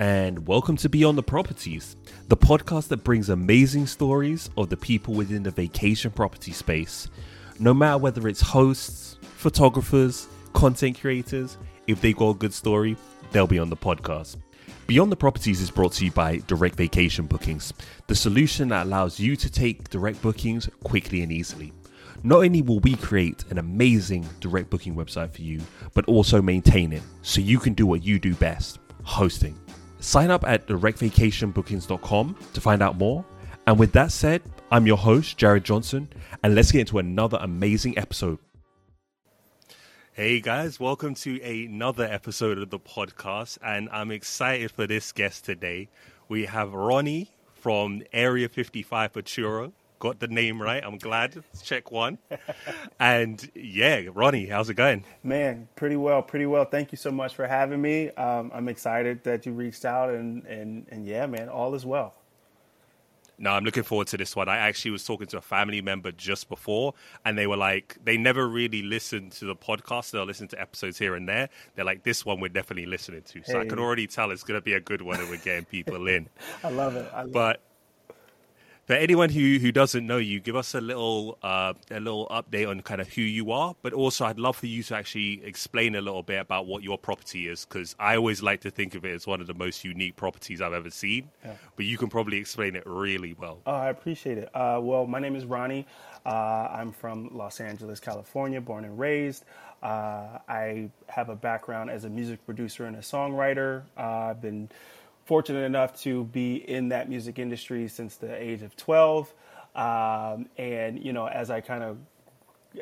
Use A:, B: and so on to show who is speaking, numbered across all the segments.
A: and welcome to Beyond the Properties, the podcast that brings amazing stories of the people within the vacation property space. No matter whether it's hosts, photographers, content creators, if they've got a good story, they'll be on the podcast. Beyond the Properties is brought to you by Direct Vacation Bookings, the solution that allows you to take direct bookings quickly and easily. Not only will we create an amazing direct booking website for you, but also maintain it so you can do what you do best hosting. Sign up at directvacationbookings.com to find out more. And with that said, I'm your host, Jared Johnson, and let's get into another amazing episode. Hey guys, welcome to another episode of the podcast, and I'm excited for this guest today. We have Ronnie from Area 55 Churro. Got the name right. I'm glad. Check one. and yeah, Ronnie, how's it going?
B: Man, pretty well, pretty well. Thank you so much for having me. Um, I'm excited that you reached out, and, and, and yeah, man, all is well.
A: No, I'm looking forward to this one. I actually was talking to a family member just before, and they were like, they never really listened to the podcast. They'll listen to episodes here and there. They're like, this one we're definitely listening to. So hey. I can already tell it's going to be a good one, and we're getting people in.
B: I love it. I
A: love but
B: it.
A: For anyone who, who doesn't know you, give us a little uh, a little update on kind of who you are, but also I'd love for you to actually explain a little bit about what your property is, because I always like to think of it as one of the most unique properties I've ever seen. Yeah. But you can probably explain it really well.
B: Oh, I appreciate it. Uh, well, my name is Ronnie. Uh, I'm from Los Angeles, California, born and raised. Uh, I have a background as a music producer and a songwriter. Uh, I've been fortunate enough to be in that music industry since the age of 12. Um, and, you know, as I kind of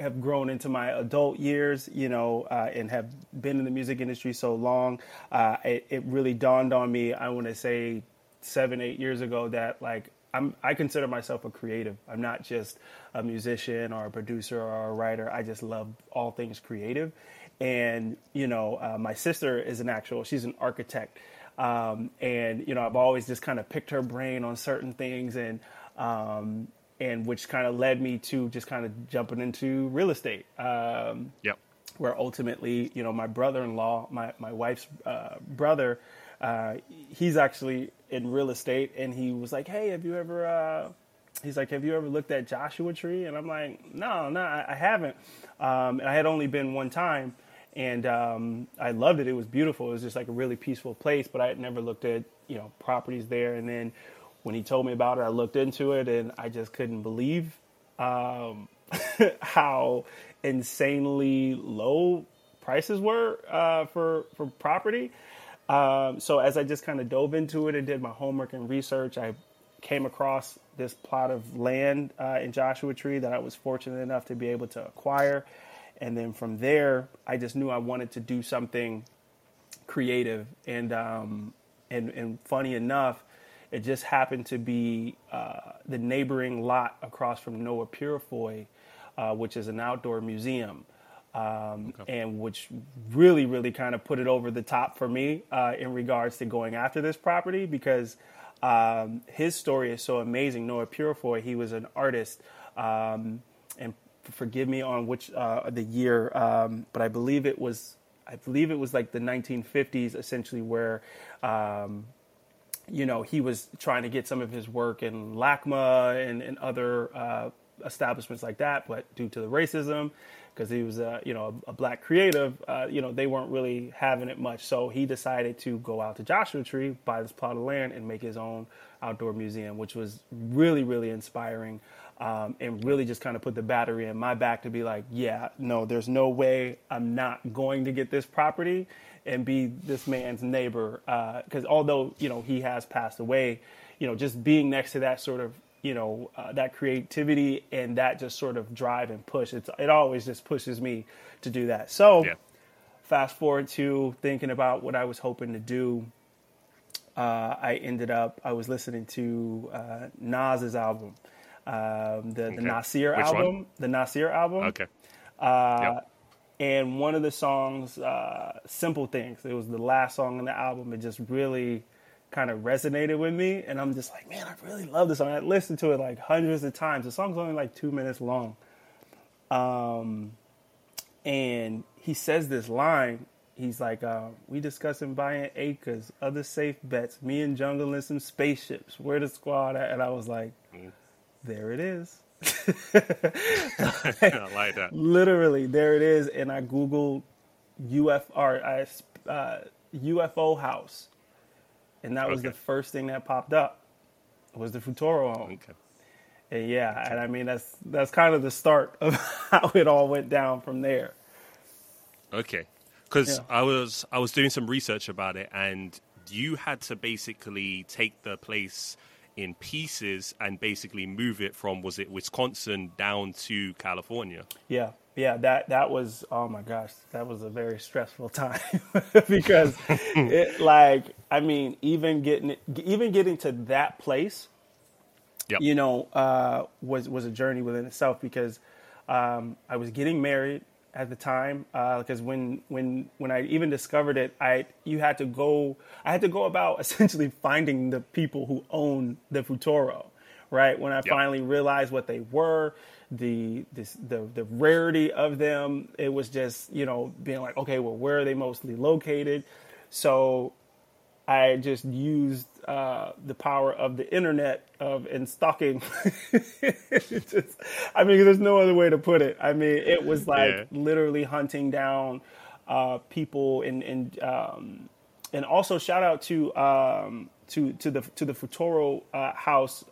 B: have grown into my adult years, you know, uh, and have been in the music industry so long, uh, it, it, really dawned on me, I want to say seven, eight years ago, that like I'm, I consider myself a creative. I'm not just a musician or a producer or a writer. I just love all things creative. And, you know, uh, my sister is an actual, she's an architect. Um, and you know, I've always just kind of picked her brain on certain things, and um, and which kind of led me to just kind of jumping into real estate. Um,
A: yep.
B: Where ultimately, you know, my brother-in-law, my my wife's uh, brother, uh, he's actually in real estate, and he was like, "Hey, have you ever?" Uh, he's like, "Have you ever looked at Joshua Tree?" And I'm like, "No, no, I, I haven't." Um, and I had only been one time and um, I loved it. It was beautiful. It was just like a really peaceful place. But I had never looked at you know properties there. And then when he told me about it, I looked into it, and I just couldn't believe um, how insanely low prices were uh, for for property. Um, so as I just kind of dove into it and did my homework and research, I came across this plot of land uh, in Joshua Tree that I was fortunate enough to be able to acquire. And then from there, I just knew I wanted to do something creative. And um, and and funny enough, it just happened to be uh, the neighboring lot across from Noah Purifoy, uh, which is an outdoor museum. Um, okay. and which really, really kind of put it over the top for me uh, in regards to going after this property because um, his story is so amazing. Noah Purifoy, he was an artist um, and forgive me on which uh, the year, um, but I believe it was I believe it was like the 1950s, essentially, where um, you know he was trying to get some of his work in LACMA and, and other uh, establishments like that, but due to the racism, because he was a you know a, a black creative, uh, you know they weren't really having it much. So he decided to go out to Joshua Tree, buy this plot of land, and make his own outdoor museum, which was really really inspiring um, and really just kind of put the battery in my back to be like, yeah, no, there's no way I'm not going to get this property and be this man's neighbor. Because uh, although you know he has passed away, you know, just being next to that sort of you know uh, that creativity and that just sort of drive and push, it's it always just pushes me to do that. So. Yeah. Fast forward to thinking about what I was hoping to do uh, I ended up I was listening to uh, Nas's album, um, the okay. the Nasir Which album, one? the Nasir album.
A: Okay.
B: Uh, yep. And one of the songs, uh, "Simple Things," it was the last song on the album. It just really kind of resonated with me, and I'm just like, man, I really love this song. I listened to it like hundreds of times. The song's only like two minutes long. Um, and he says this line he's like, uh, we discussing buying acres, other safe bets, me and Jungle and some spaceships. Where the squad at? And I was like, mm. There it is.
A: I like that.
B: Literally, there it is. And I Googled UFR, uh, UFO house. And that was okay. the first thing that popped up was the Futuro home. Okay. And yeah, and I mean that's that's kind of the start of how it all went down from there.
A: Okay, because yeah. I was I was doing some research about it, and you had to basically take the place in pieces and basically move it from was it Wisconsin down to California?
B: Yeah, yeah. That that was oh my gosh, that was a very stressful time because it like I mean even getting even getting to that place, yep. you know, uh, was was a journey within itself because um, I was getting married at the time because uh, when when when I even discovered it, I you had to go. I had to go about essentially finding the people who own the Futuro. Right when I yep. finally realized what they were, the this, the the rarity of them, it was just you know being like, okay, well, where are they mostly located? So I just used uh, the power of the internet of and stalking. just, I mean, there's no other way to put it. I mean, it was like yeah. literally hunting down uh, people and and um, and also shout out to um, to to the to the Futuro uh, house.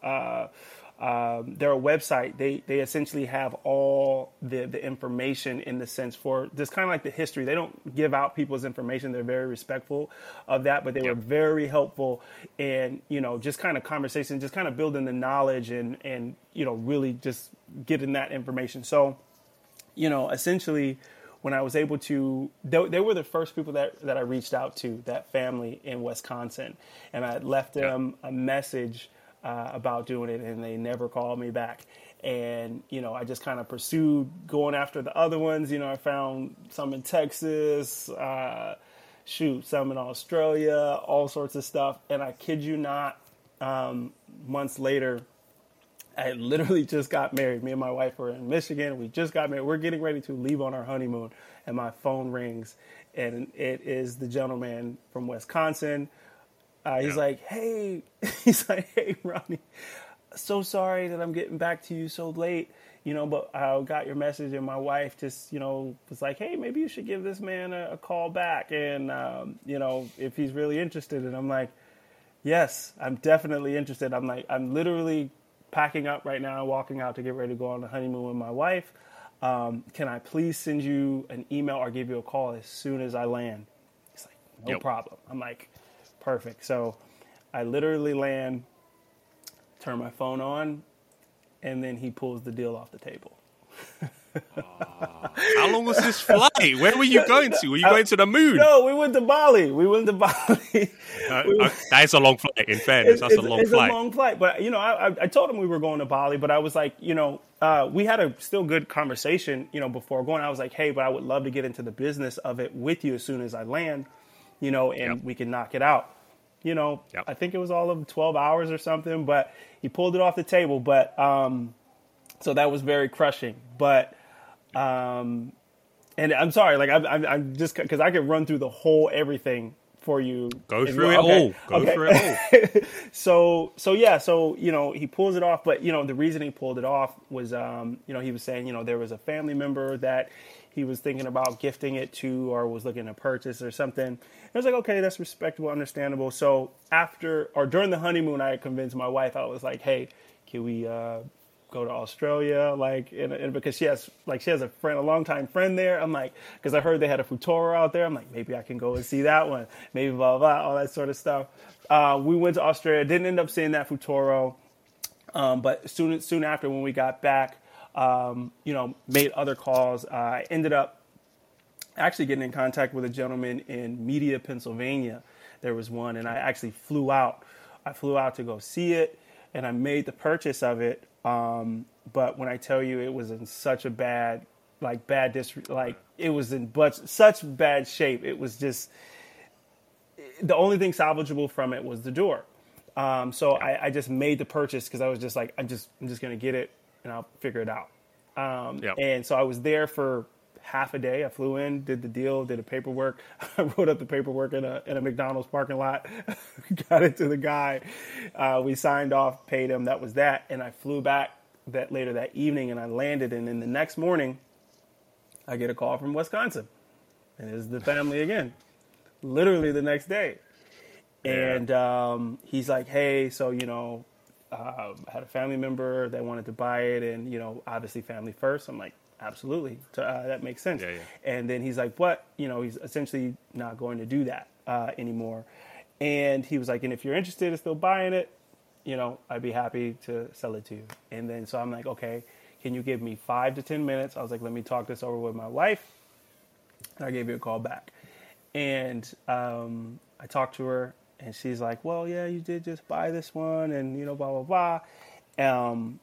B: Um, their website, they they essentially have all the the information in the sense for just kind of like the history. They don't give out people's information. They're very respectful of that, but they yep. were very helpful in you know just kind of conversation, just kind of building the knowledge and and you know really just getting that information. So, you know, essentially. When I was able to, they, they were the first people that, that I reached out to, that family in Wisconsin. And I left them a message uh, about doing it, and they never called me back. And you know, I just kind of pursued going after the other ones. You know, I found some in Texas, uh, shoot, some in Australia, all sorts of stuff. And I kid you not, um, months later, I literally just got married. Me and my wife were in Michigan. We just got married. We're getting ready to leave on our honeymoon, and my phone rings, and it is the gentleman from Wisconsin uh, he's yeah. like, hey, he's like, hey, Ronnie, so sorry that I'm getting back to you so late, you know, but I got your message and my wife just, you know, was like, hey, maybe you should give this man a, a call back. And, um, you know, if he's really interested. And I'm like, yes, I'm definitely interested. I'm like, I'm literally packing up right now, and walking out to get ready to go on the honeymoon with my wife. Um, can I please send you an email or give you a call as soon as I land? He's like, no yep. problem. I'm like, perfect. So I literally land, turn my phone on, and then he pulls the deal off the table.
A: How long was this flight? Where were you going to? Were you going to the moon?
B: No, we went to Bali. We went to Bali.
A: Uh, uh, that's a long flight. In fairness, that's
B: it's,
A: a long
B: it's
A: flight.
B: It's a long flight. But you know, I, I, told him we were going to Bali, but I was like, you know, uh, we had a still good conversation. You know, before going, I was like, hey, but I would love to get into the business of it with you as soon as I land. You know, and yep. we can knock it out you know, yep. I think it was all of 12 hours or something, but he pulled it off the table. But um, so that was very crushing. But um, and I'm sorry, like I'm, I'm, I'm just because I could run through the whole everything for you.
A: Go through it okay. all. Go okay. through it
B: all. so so yeah, so you know he pulls it off, but you know the reason he pulled it off was um, you know he was saying you know there was a family member that he was thinking about gifting it to or was looking to purchase or something. And I was like, okay, that's respectable, understandable. So after or during the honeymoon, I convinced my wife. I was like, hey, can we uh, go to Australia? Like, and, and, because she has like she has a friend, a longtime friend there. I'm like, because I heard they had a Futuro out there. I'm like, maybe I can go and see that one. Maybe blah blah, all that sort of stuff. Uh, we went to Australia. Didn't end up seeing that Futuro. Um, but soon soon after when we got back, um, you know, made other calls. Uh, I ended up actually getting in contact with a gentleman in Media, Pennsylvania. There was one, and I actually flew out. I flew out to go see it, and I made the purchase of it. Um, but when I tell you, it was in such a bad, like bad dis, like it was in but such bad shape. It was just the only thing salvageable from it was the door. Um, so I, I, just made the purchase because I was just like, I'm just, I'm just gonna get it and I'll figure it out. Um, yep. And so I was there for half a day. I flew in, did the deal, did the paperwork. I wrote up the paperwork in a in a McDonald's parking lot. got it to the guy. Uh, we signed off, paid him. That was that. And I flew back that later that evening, and I landed. And then the next morning, I get a call from Wisconsin, and it's the family again. Literally the next day, and um, he's like, "Hey, so you know." I had a family member that wanted to buy it, and you know, obviously, family first. I'm like, absolutely, uh, that makes sense.
A: Yeah, yeah.
B: And then he's like, "What?" You know, he's essentially not going to do that uh, anymore. And he was like, "And if you're interested in still buying it, you know, I'd be happy to sell it to you." And then so I'm like, "Okay, can you give me five to ten minutes?" I was like, "Let me talk this over with my wife." And I gave you a call back, and um, I talked to her, and she's like, "Well, yeah, you did just buy this one, and you know, blah blah blah." Um,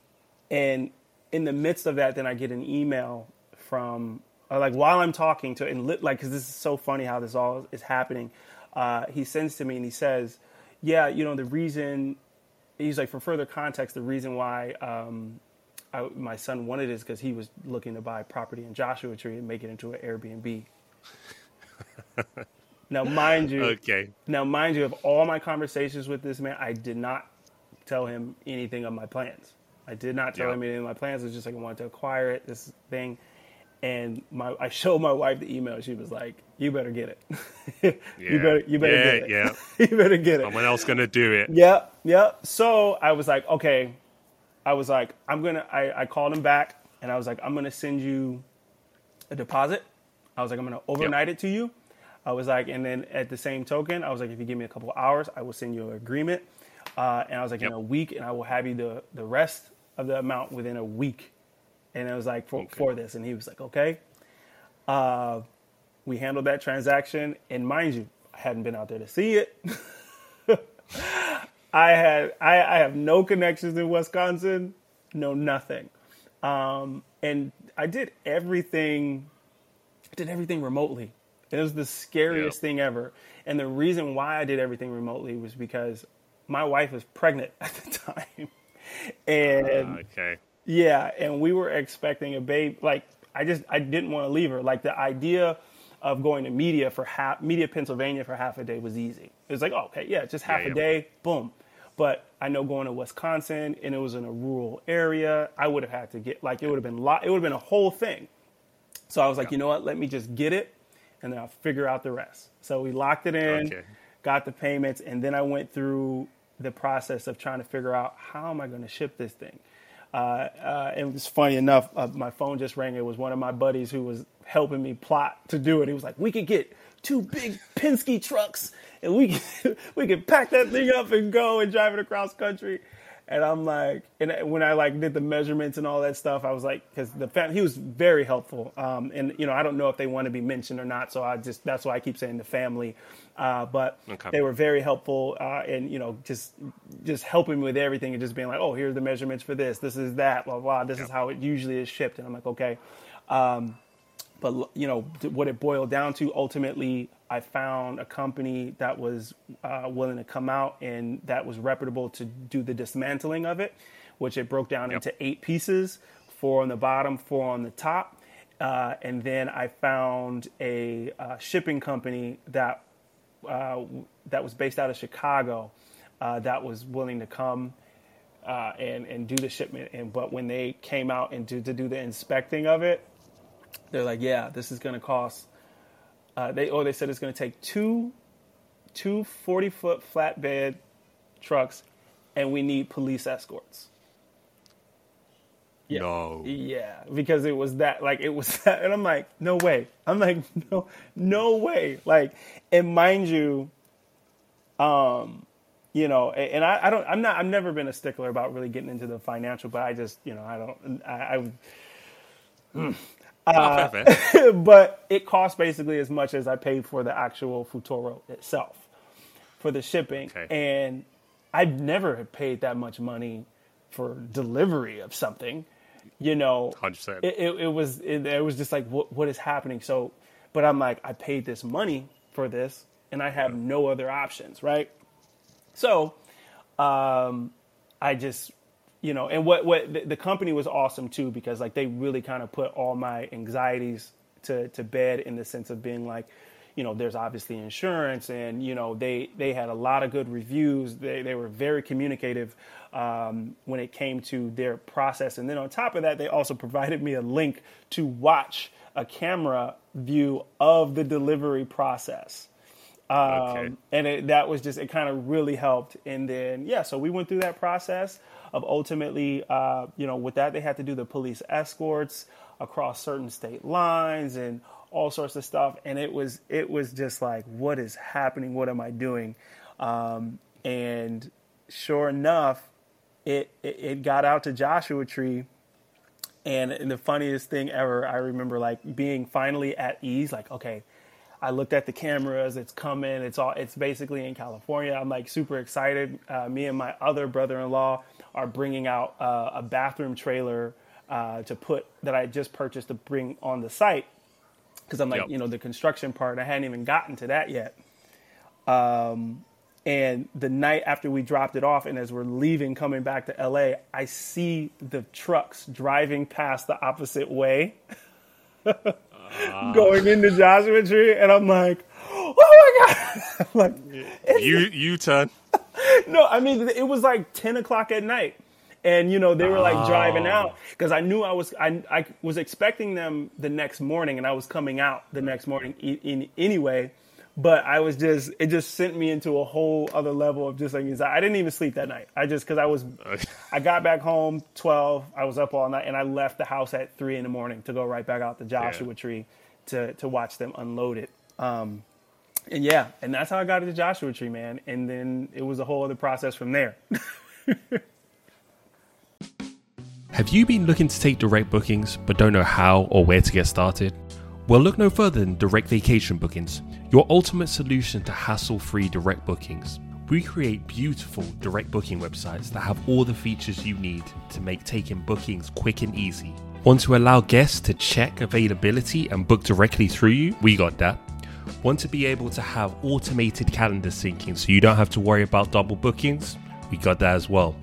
B: and in the midst of that, then I get an email from uh, like while I'm talking to and like because this is so funny how this all is happening. Uh, he sends to me and he says, "Yeah, you know the reason." He's like, for further context, the reason why um, I, my son wanted it is because he was looking to buy property in Joshua Tree and make it into an Airbnb. now, mind you,
A: Okay.
B: now, mind you, of all my conversations with this man, I did not tell him anything of my plans. I did not tell
A: Yeah.
B: him anything of my plans. It was just like I wanted to acquire it, this thing. And my, I showed my wife the email. She was like, "You better get it. you better, you better
A: Yeah,
B: get it.
A: yeah.
B: you better get it."
A: Someone else gonna do it.
B: Yep, yep. So I was like, okay. I was like, I'm gonna. I, I called him back and I was like, I'm gonna send you a deposit. I was like, I'm gonna overnight it to you. I was like, and then at the same token, I was like, if you give me a couple of hours, I will send you an agreement. Uh, and I was like, in a week, and I will have you the the rest of the amount within a week. And I was like for, for this, and he was like, okay. Uh, we handled that transaction, and mind you, I hadn't been out there to see it. I had I, I have no connections in Wisconsin, no nothing, um, and I did everything. I did everything remotely. It was the scariest
A: Yeah.
B: thing ever. And the reason why I did everything remotely was because my wife was pregnant at the time, and ah,
A: Okay.
B: yeah, and we were expecting a baby. Like I just I didn't want to leave her. Like the idea of going to media for half media Pennsylvania for half a day was easy. It was like, oh, okay, yeah, just half
A: Yeah,
B: a
A: yeah.
B: day, boom. But I know going to Wisconsin and it was in a rural area, I would have had to get like it would have been lot. It would have been a whole thing. So I was like, you know what? Let me just get it, and then I'll figure out the rest. So we locked it in,
A: Okay.
B: got the payments, and then I went through the process of trying to figure out how am I going to ship this thing. Uh, uh, and it's funny enough, uh, my phone just rang. It was one of my buddies who was helping me plot to do it. He was like, "We could get two big Penske trucks, and we could, we could pack that thing up and go and drive it across country." And I'm like, and when I like did the measurements and all that stuff, I was like, because the fam- he was very helpful. Um, and you know, I don't know if they want to be mentioned or not, so I just that's why I keep saying the family. Uh, but
A: Okay.
B: they were very helpful, uh, and you know, just just helping me with everything and just being like, oh, here's the measurements for this, this is that, blah blah. This is how it usually is shipped, and I'm like, okay. Um, but you know what it boiled down to ultimately i found a company that was uh, willing to come out and that was reputable to do the dismantling of it which it broke down
A: Yep.
B: into eight pieces four on the bottom four on the top uh, and then i found a uh, shipping company that uh, that was based out of chicago uh, that was willing to come uh, and and do the shipment and but when they came out and do, to do the inspecting of it they're like, yeah, this is going to cost. Uh, they or they said it's going to take two, two 40 foot flatbed trucks, and we need police escorts. Yeah.
A: No.
B: Yeah, because it was that like it was that, and I'm like, no way. I'm like, no, no way. Like, and mind you, um, you know, and I, I don't, I'm not, I've never been a stickler about really getting into the financial, but I just, you know, I don't, I, I
A: Oh, fair, fair.
B: but it costs basically as much as I paid for the actual Futuro itself for the shipping.
A: Okay.
B: And I've never paid that much money for delivery of something. You know,
A: 100%.
B: It, it, it was it, it was just like what what is happening. So, but I'm like I paid this money for this, and I have no other options, right? So, um, I just, you know, and what what the, the company was awesome too because like they really kind of put all my anxieties to to bed in the sense of being like, you know, there's obviously insurance, and you know they they had a lot of good reviews. They they were very communicative um, when it came to their process, and then on top of that, they also provided me a link to watch a camera view of the delivery process. Um, okay. And it, that was just, it kind of really helped. And then, yeah, so we went through that process of ultimately, uh, you know, with that, they had to do the police escorts across certain state lines and all sorts of stuff. And it was, it was just like, what is happening? What am I doing? Um, and sure enough, it, it, it got out to Joshua Tree. And, and the funniest thing ever, I remember like being finally at ease, like, okay, I looked at the cameras. It's coming. It's all. It's basically in California. I'm like super excited. Uh, me and my other brother-in-law are bringing out uh, a bathroom trailer uh, to put that I just purchased to bring on the site because I'm like, yep. you know, the construction part. I hadn't even gotten to that yet. Um, and the night after we dropped it off, and as we're leaving, coming back to LA, I see the trucks driving past the opposite way. going into Joshua Tree, and I'm like, oh my god! I'm
A: like, you you turn.
B: no, I mean it was like ten o'clock at night, and you know they were like oh. driving out because I knew I was I I was expecting them the next morning, and I was coming out the next morning in, in anyway but I was just it just sent me into a whole other level of just like anxiety. I didn't even sleep that night. I just because I was I got back home twelve. I was up all night and I left the house at three in the morning to go right back out the Joshua yeah. Tree to to watch them unload it. Um, and yeah, and that's how I got to the Joshua Tree, man. And then it was a whole other process from there.
A: Have you been looking to take direct bookings but don't know how or where to get started? Well, look no further than Direct Vacation Bookings, your ultimate solution to hassle free direct bookings. We create beautiful direct booking websites that have all the features you need to make taking bookings quick and easy. Want to allow guests to check availability and book directly through you? We got that. Want to be able to have automated calendar syncing so you don't have to worry about double bookings? We got that as well.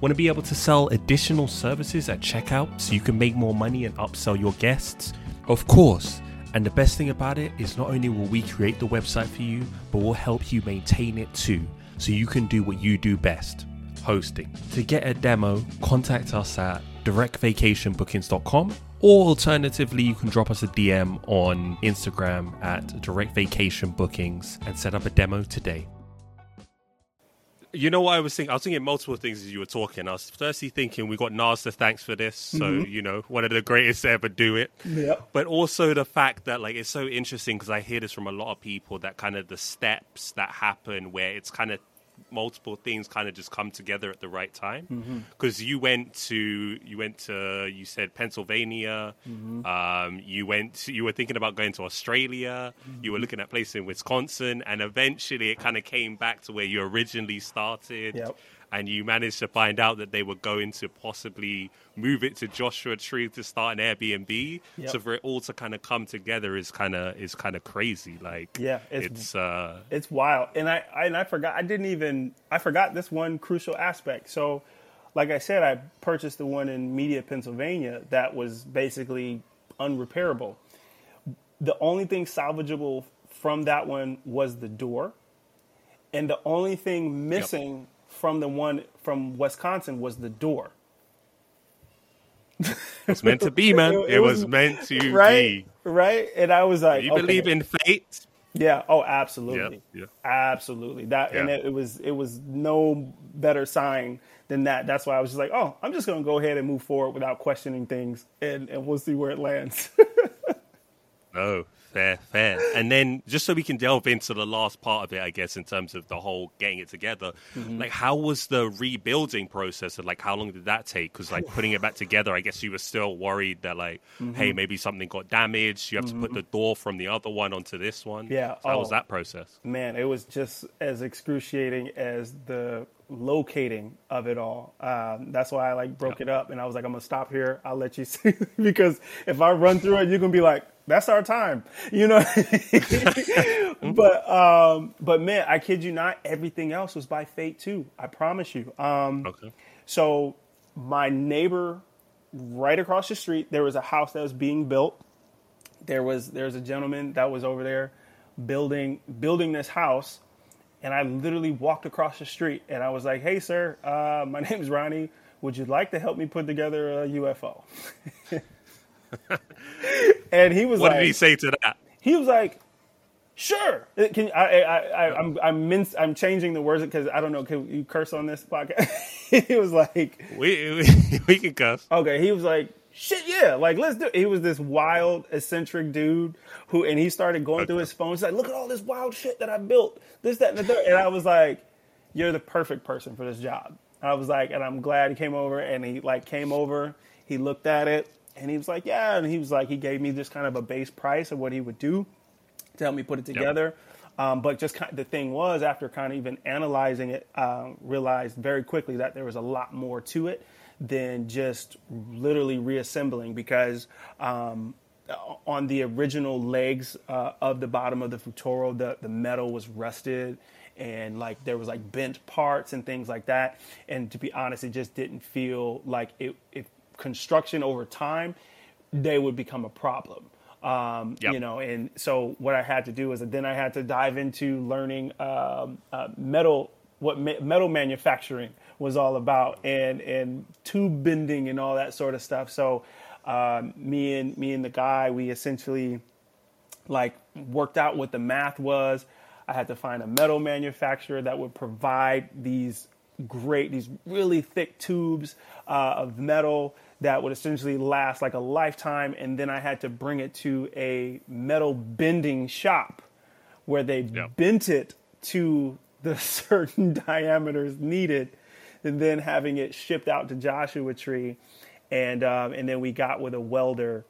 A: Want to be able to sell additional services at checkout so you can make more money and upsell your guests? Of course. And the best thing about it is not only will we create the website for you, but we'll help you maintain it too, so you can do what you do best hosting. To get a demo, contact us at directvacationbookings.com or alternatively, you can drop us a DM on Instagram at directvacationbookings and set up a demo today. You know what I was thinking? I was thinking multiple things as you were talking. I was firstly thinking we got Nas to thanks for this, so mm-hmm. you know one of the greatest to ever do it.
B: Yeah.
A: But also the fact that like it's so interesting because I hear this from a lot of people that kind of the steps that happen where it's kind of multiple things kind of just come together at the right time because mm-hmm. you went to you went to you said Pennsylvania mm-hmm. um, you went to, you were thinking about going to Australia mm-hmm. you were looking at places in Wisconsin and eventually it kind of came back to where you originally started
B: yep
A: and you managed to find out that they were going to possibly move it to Joshua Tree to start an Airbnb. Yep. So for it all to kind of come together is kind of is kind of crazy. Like
B: yeah,
A: it's it's, uh,
B: it's wild. And I, I and I forgot I didn't even I forgot this one crucial aspect. So like I said, I purchased the one in Media, Pennsylvania that was basically unrepairable. The only thing salvageable from that one was the door. And the only thing missing yep from the one from Wisconsin was the door.
A: it's meant to be, man. It, it, it was, was, meant to
B: right,
A: be.
B: Right? And I was like,
A: you okay. believe in fate?
B: Yeah. Oh, absolutely.
A: Yeah. yeah.
B: Absolutely. That yeah. and it, it, was it was no better sign than that. That's why I was just like, oh, I'm just gonna go ahead and move forward without questioning things, and and we'll see where it lands.
A: oh, fair, fair. And then just so we can delve into the last part of it, I guess, in terms of the whole getting it together, mm-hmm. like how was the rebuilding process and like how long did that take? Because like putting it back together, I guess you were still worried that like, mm-hmm. hey, maybe something got damaged. You have mm-hmm. to put mm-hmm. the door from the other one onto this one.
B: Yeah.
A: So how oh, was that process?
B: Man, it was just as excruciating as the locating of it all. Um, that's why I like broke it up and I was like, I'm gonna stop here. I'll let you see because if I run through it, you're gonna be like, that's our time, you know. but um, but man, I kid you not, everything else was by fate too. I promise you. Um,
A: okay.
B: So my neighbor, right across the street, there was a house that was being built. there was there's a gentleman that was over there building building this house, and I literally walked across the street and I was like, "Hey, sir, uh, my name is Ronnie. Would you like to help me put together a UFO?" and he was
A: What
B: like,
A: did he say to that?
B: he was like, "Sure." Can I? I, I I'm I'm mince, I'm changing the words because I don't know. Can you curse on this podcast? he was like,
A: We we, we can cuss.
B: okay. He was like, "Shit, yeah, like let's do." It. He was this wild, eccentric dude who, and he started going through his phone. He's like, "Look at all this wild shit that I built. This, that, and the third. And I was like, "You're the perfect person for this job." I was like, and I'm glad he came over. And he like came over. He looked at it, and he was like, "Yeah." And he was like, he gave me just kind of a base price of what he would do to help me put it together. Um, but just kind the thing was, after kind of even analyzing it, um, realized very quickly that there was a lot more to it than just literally reassembling because um, on the original legs uh, of the bottom of the Futuro, the, the metal was rusted and like there was like bent parts and things like that. And to be honest, it just didn't feel like it, if construction over time, they would become a problem. Um,
A: Yep.
B: You know, and so what I had to do is then I had to dive into learning um, uh, metal, what me- metal manufacturing was all about, and and tube bending and all that sort of stuff. So um, me and me and the guy, we essentially like worked out what the math was. I had to find a metal manufacturer that would provide these great, these really thick tubes uh, of metal that would essentially last like a lifetime. And then I had to bring it to a metal bending shop where they
A: Yeah.
B: bent it to the certain diameters needed, and then having it shipped out to Joshua Tree, and um, and then we got with a welder,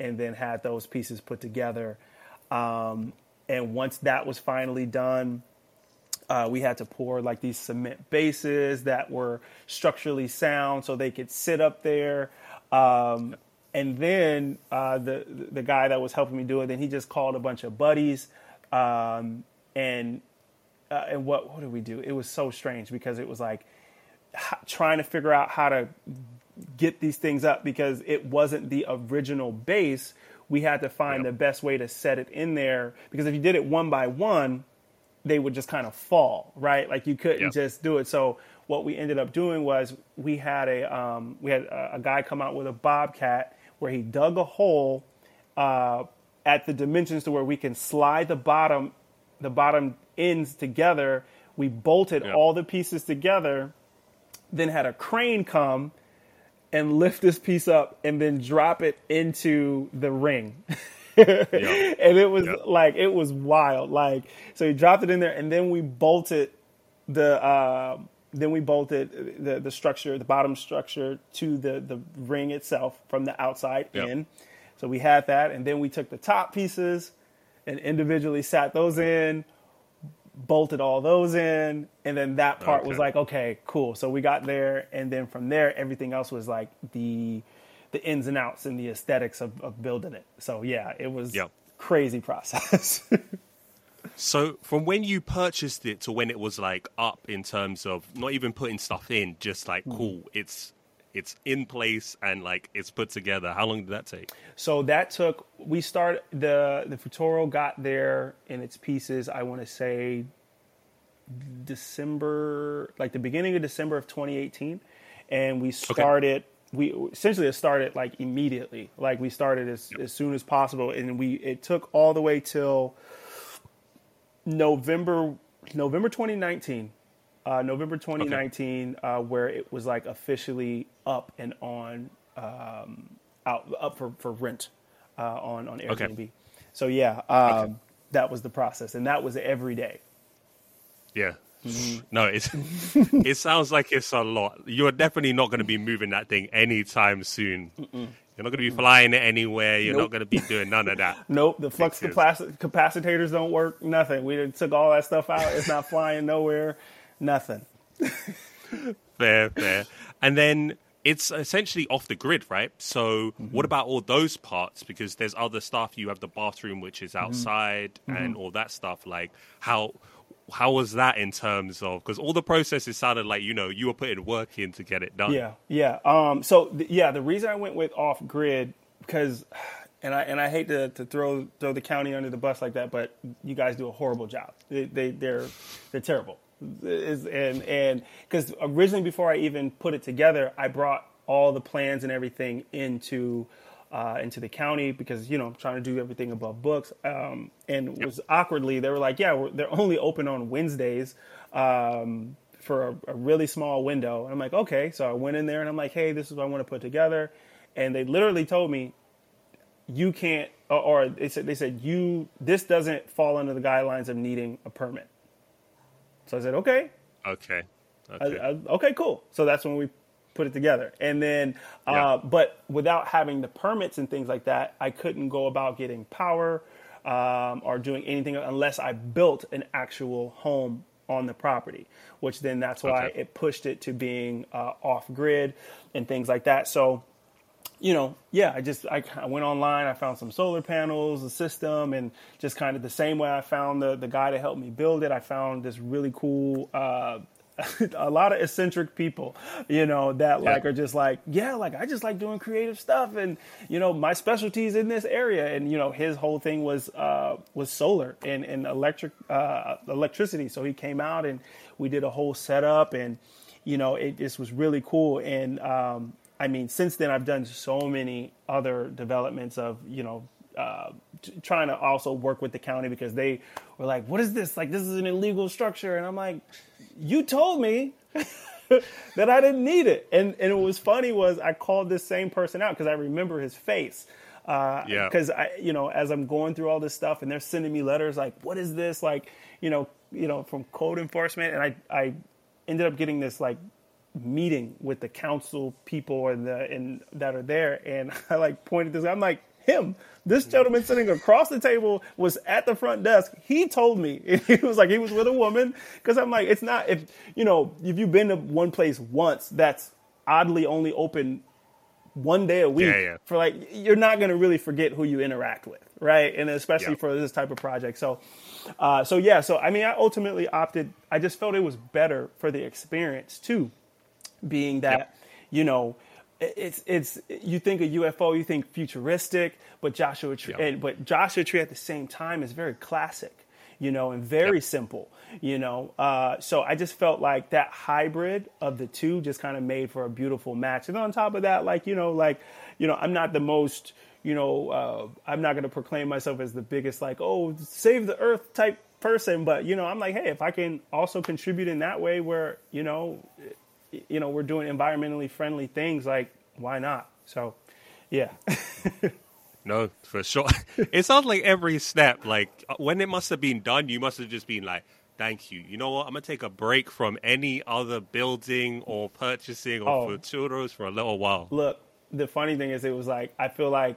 B: and then had those pieces put together. Um, and once that was finally done, uh, we had to pour like these cement bases that were structurally sound so they could sit up there. Um, and then uh, the the guy that was helping me do it, then he just called a bunch of buddies, um, and uh, and what what did we do? It was so strange because it was like trying to figure out how to get these things up because it wasn't the original base. We had to find
A: Yep.
B: the best way to set it in there because if you did it one by one, they would just kind of fall, right? Like you couldn't
A: Yep.
B: just do it. So what we ended up doing was we had a um, we had a, a guy come out with a bobcat where he dug a hole uh, at the dimensions to where we can slide the bottom the bottom ends together. We bolted
A: Yep.
B: all the pieces together, then had a crane come and lift this piece up and then drop it into the ring. And it was
A: Yeah.
B: like it was wild. Like so he dropped it in there and then we bolted the uh, then we bolted the the structure, the bottom structure to the the ring itself from the outside
A: Yep.
B: in. So we had that and then we took the top pieces and individually sat those in, bolted all those in, and then that part was like, okay, cool. So we got there, and then from there, everything else was like the the ins and outs and the aesthetics of, of building it. So yeah, it was
A: Yep.
B: crazy process.
A: So from when you purchased it to when it was like up in terms of not even putting stuff in, just like
B: Hmm.
A: cool, it's it's in place and like it's put together. How long did that take?
B: so that took we started the the Futuro got there in its pieces. I want to say December, like the beginning of December of 2018, and we started. We essentially it started like immediately. Like we started as, as soon as possible, and we it took all the way till November November 2019. Uh, November 2019, uh, where it was like officially up and on um, out up for, for rent uh, on on
A: Okay.
B: Airbnb. So yeah, um, that was the process, and that was every day.
A: Yeah.
B: Mm-hmm.
A: No, it's it sounds like it's a lot. You're definitely not going to be moving that thing anytime soon. You're not going to be flying it anywhere. You're
B: Nope.
A: not going to be doing none of that.
B: Nope, the flux capaci- capacitors don't work. Nothing. We took all that stuff out. It's not flying nowhere. Nothing.
A: fair, fair. And then it's essentially off the grid, right? So
B: Mm-hmm.
A: what about all those parts? Because there's other stuff. You have the bathroom, which is
B: Mm-hmm.
A: outside, and all that stuff. Like how how was that in terms of? Because all the processes sounded like you know you were putting work in to get it done.
B: Yeah, yeah. Um, so th- yeah, the reason I went with off grid because and I and I hate to, to throw throw the county under the bus like that, but you guys do a horrible job. They, they they're they're terrible. Is and and because originally before I even put it together, I brought all the plans and everything into uh, into the county because you know I'm trying to do everything above books. Um, and yep. was awkwardly they were like, yeah, they're only open on Wednesdays um, for a, a, really small window. And I'm like, okay. So I went in there and I'm like, hey, this is what I want to put together. And they literally told me, you can't, or, or they said they said you this doesn't fall under the guidelines of needing a permit. So I said, okay.
A: Okay.
B: Okay. I, I, okay, cool. So that's when we put it together. And then, uh, yeah. but without having the permits and things like that, I couldn't go about getting power um, or doing anything unless I built an actual home on the property, which then that's why okay. it pushed it to being uh, off grid and things like that. So, you know, yeah, I just I, I, went online, I found some solar panels, a system, and just kind of the same way I found the the guy to help me build it. I found this really cool uh, a lot of eccentric people, you know, that like yeah. are just like, yeah, like I just like doing creative stuff, and you know, my specialties in this area, and you know, his whole thing was uh, was solar and and electric uh, electricity. So he came out and we did a whole setup, and you know, it just was really cool. And um, I mean, since then I've done so many other developments of you know uh, trying to also work with the county because they were like, "What is this? Like, this is an illegal structure," and I'm like, "You told me." that I didn't need it, and and it was funny was I called this same person out because I remember his face, uh, yeah. Because I, you know, as I'm going through all this stuff, and they're sending me letters like, "What is this?" Like, you know, you know, from code enforcement, and I, I ended up getting this like meeting with the council people and the and that are there, and I like pointed this. I'm like, him. This gentleman sitting across the table was at the front desk. He told me he was like he was with a woman because I'm like it's not if you know if you've been to one place once that's oddly only open one day a week yeah, yeah. for like you're not going to really forget who you interact with right and especially yeah. for this type of project so uh, so yeah so i mean i ultimately opted i just felt it was better for the experience too being that you know it's it's you think a UFO, you think futuristic, but Joshua Tree, yep. but Joshua Tree at the same time is very classic, you know, and very yep. simple, you know. Uh, so I just felt like that hybrid of the two just kind of made for a beautiful match. And on top of that, like you know, like you know, I'm not the most, you know, uh, I'm not going to proclaim myself as the biggest like oh save the earth type person, but you know, I'm like hey, if I can also contribute in that way, where you know you know we're doing environmentally friendly things like why not? So yeah.
A: No for sure. It sounds like every step like uh, when it must have been done you must have just been like thank you. You know what? I'm gonna take a break from any other building or purchasing or oh, for children's for a little while.
B: Look the funny thing is it was like i feel like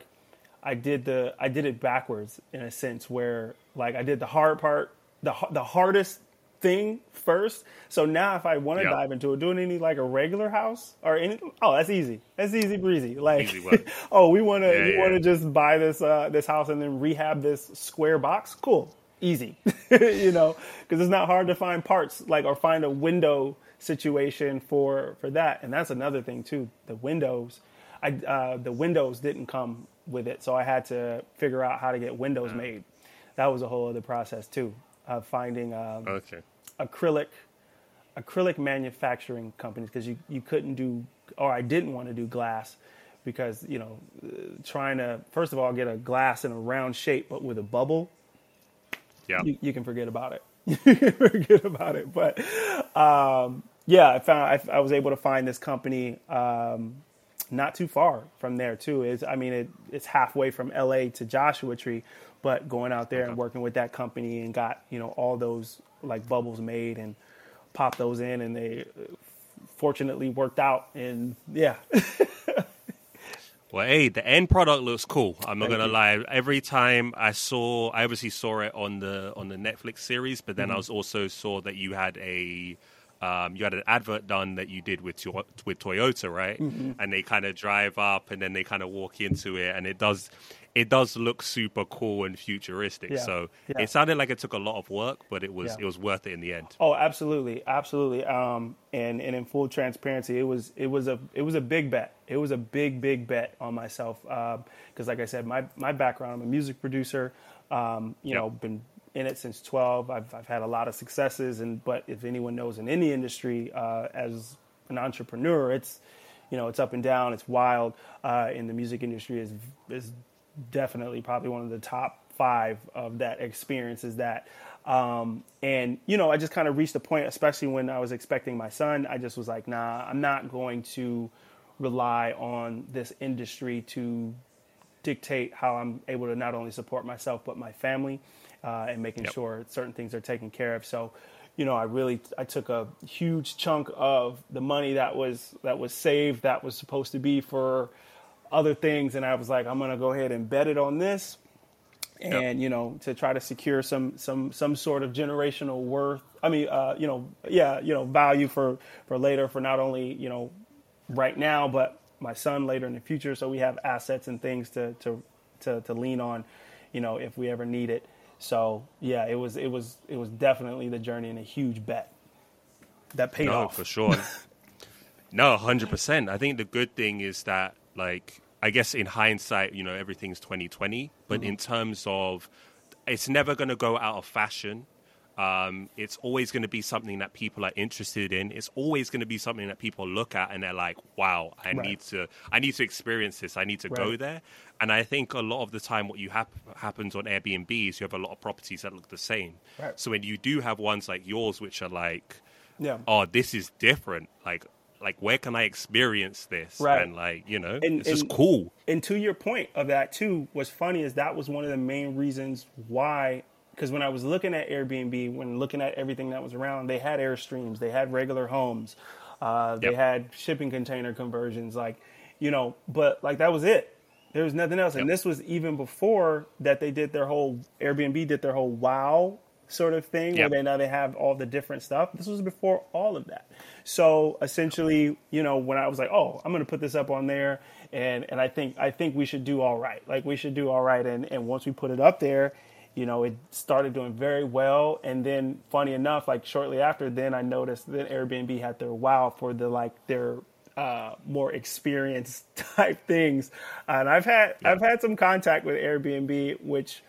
B: i did the i did it backwards in a sense where like i did the hard part the the hardest thing first. So now if I want to dive into it, doing any like a regular house or any oh that's easy. That's easy breezy. Like easy oh we want to yeah, we want to just buy this uh, this house and then rehab this square box. Cool. Easy. you know, cuz it's not hard to find parts like or find a window situation for for that. And that's another thing too. The windows I uh, the windows didn't come with it. So I had to figure out how to get windows uh-huh. made. That was a whole other process too of finding um, okay. Acrylic acrylic manufacturing companies because you, you couldn't do or I didn't want to do glass because you know trying to first of all get a glass in a round shape but with a bubble yeah. you, you can forget about it. You can forget about it. But um, yeah I found I, I, was able to find this company um, not too far from there too. Is I mean it, it's halfway from LA to Joshua Tree but going out there okay. and working with that company and got you know all those like bubbles made and popped those in and they fortunately worked out and yeah
A: well hey the end product looks cool i'm not Thank gonna you. lie every time i saw i obviously saw it on the on the netflix series but then mm-hmm. i was also saw that you had a um, you had an advert done that you did with with Toyota, right? Mm-hmm. And they kind of drive up, and then they kind of walk into it, and it does it does look super cool and futuristic.
B: Yeah.
A: So
B: Yeah.
A: it sounded like it took a lot of work, but it was
B: Yeah.
A: it was worth it in the end.
B: Oh, absolutely, absolutely. Um, and and in full transparency, it was it was a it was a big bet. It was a big big bet on myself because, like I said, my my background, I'm a music producer. Um, you know, been in it since 12. I've I've had a lot of successes, and but if anyone knows in any industry, uh, as an entrepreneur, it's you know it's up and down, it's wild. Uh, and the music industry is is definitely probably one of the top five of that experience is that um, and you know i just kind of reached a point especially when i was expecting my son i just was like nah i'm not going to rely on this industry to dictate how i'm able to not only support myself but my family uh, and making
A: Yep.
B: sure certain things are taken care of so you know i really i took a huge chunk of the money that was that was saved that was supposed to be for other things and i was like i'm going to go ahead and bet it on this. And you know to try to secure some some some sort of generational worth i mean uh you know yeah you know value for for later for not only you know right now but my son later in the future. So we have assets and things to to to, to lean on you know if we ever need it. So yeah it was it was it was definitely the journey and a huge bet that paid
A: No,
B: off.
A: for sure. no, hundred percent. I think the good thing is that, like, I guess in hindsight, you know, everything's twenty twenty. But
B: Mm-hmm.
A: in terms of, it's never going to go out of fashion. Um, it's always going to be something that people are interested in. It's always going to be something that people look at and they're like, "Wow, I
B: Right.
A: need to, I need to experience this. I need to go there." And I think a lot of the time, what you hap- happens on Airbnb is you have a lot of properties that look the same.
B: Right.
A: So when you do have ones like yours, which are like,
B: yeah
A: oh, this is different. Like, like where can I experience this?
B: Right.
A: And like, you know,
B: And-
A: it's just cool.
B: and to your point of that too what's funny is that was one of the main reasons why because when i was looking at airbnb when looking at everything that was around they had airstreams they had regular homes uh, they
A: Yep.
B: had shipping container conversions like you know but like that was it there was nothing else and this was even before that they did their whole airbnb did their whole wow sort of thing
A: Yep.
B: where they now they have all the different stuff. This was before all of that. So essentially you know when i was like oh i'm going to put this up on there and and i think i think we should do all right. Like we should do all right. And and once we put it up there you know it started doing very well. And then funny enough like shortly after then i noticed that airbnb had their wow for the like their uh, more experienced type things. And i've had i've had some contact with airbnb which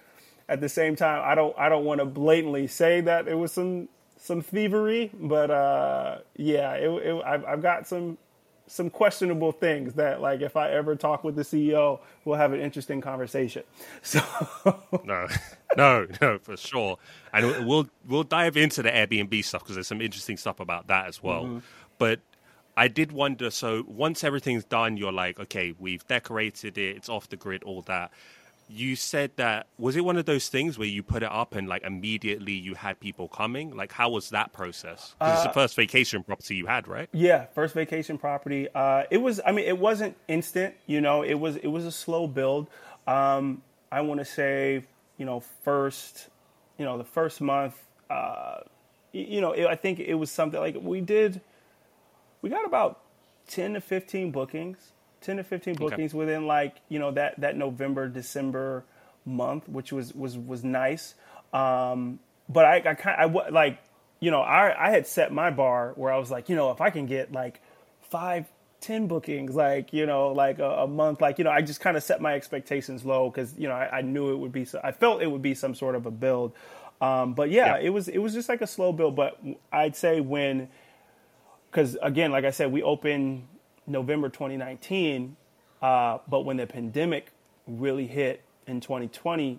B: at the same time i don't i don't want to blatantly say that it was some some thievery but uh yeah it, it I've, I've got some some questionable things that like if i ever talk with the ceo we'll have an interesting conversation so
A: No, no, no, for sure. And we'll we'll dive into the Airbnb stuff because there's some interesting stuff about that as well.
B: Mm-hmm.
A: But I did wonder. So once everything's done, you're like, okay, we've decorated it. It's off the grid. All that. You said that was it one of those things where you put it up and like immediately you had people coming? Like how was that process?
B: Uh,
A: it's the first vacation property you had, right?
B: Yeah, first vacation property. Uh, it was. I mean, it wasn't instant. You know, it was. It was a slow build. Um, I want to say, you know, first, you know, the first month. Uh, you know, it, I think it was something like we did. We got about ten to fifteen bookings. Ten to fifteen bookings within like you know that that November December month, which was was was nice. Um, but I I kind I like you know I I had set my bar where I was like you know if I can get like five ten bookings like you know like a, a month like you know I just kind of set my expectations low because you know I, I knew it would be so, I felt it would be some sort of a build. Um, but yeah,
A: Yeah.
B: it was it was just like a slow build. But I'd say when because again, like I said, we opened November 2019, uh, but when the pandemic really hit in 2020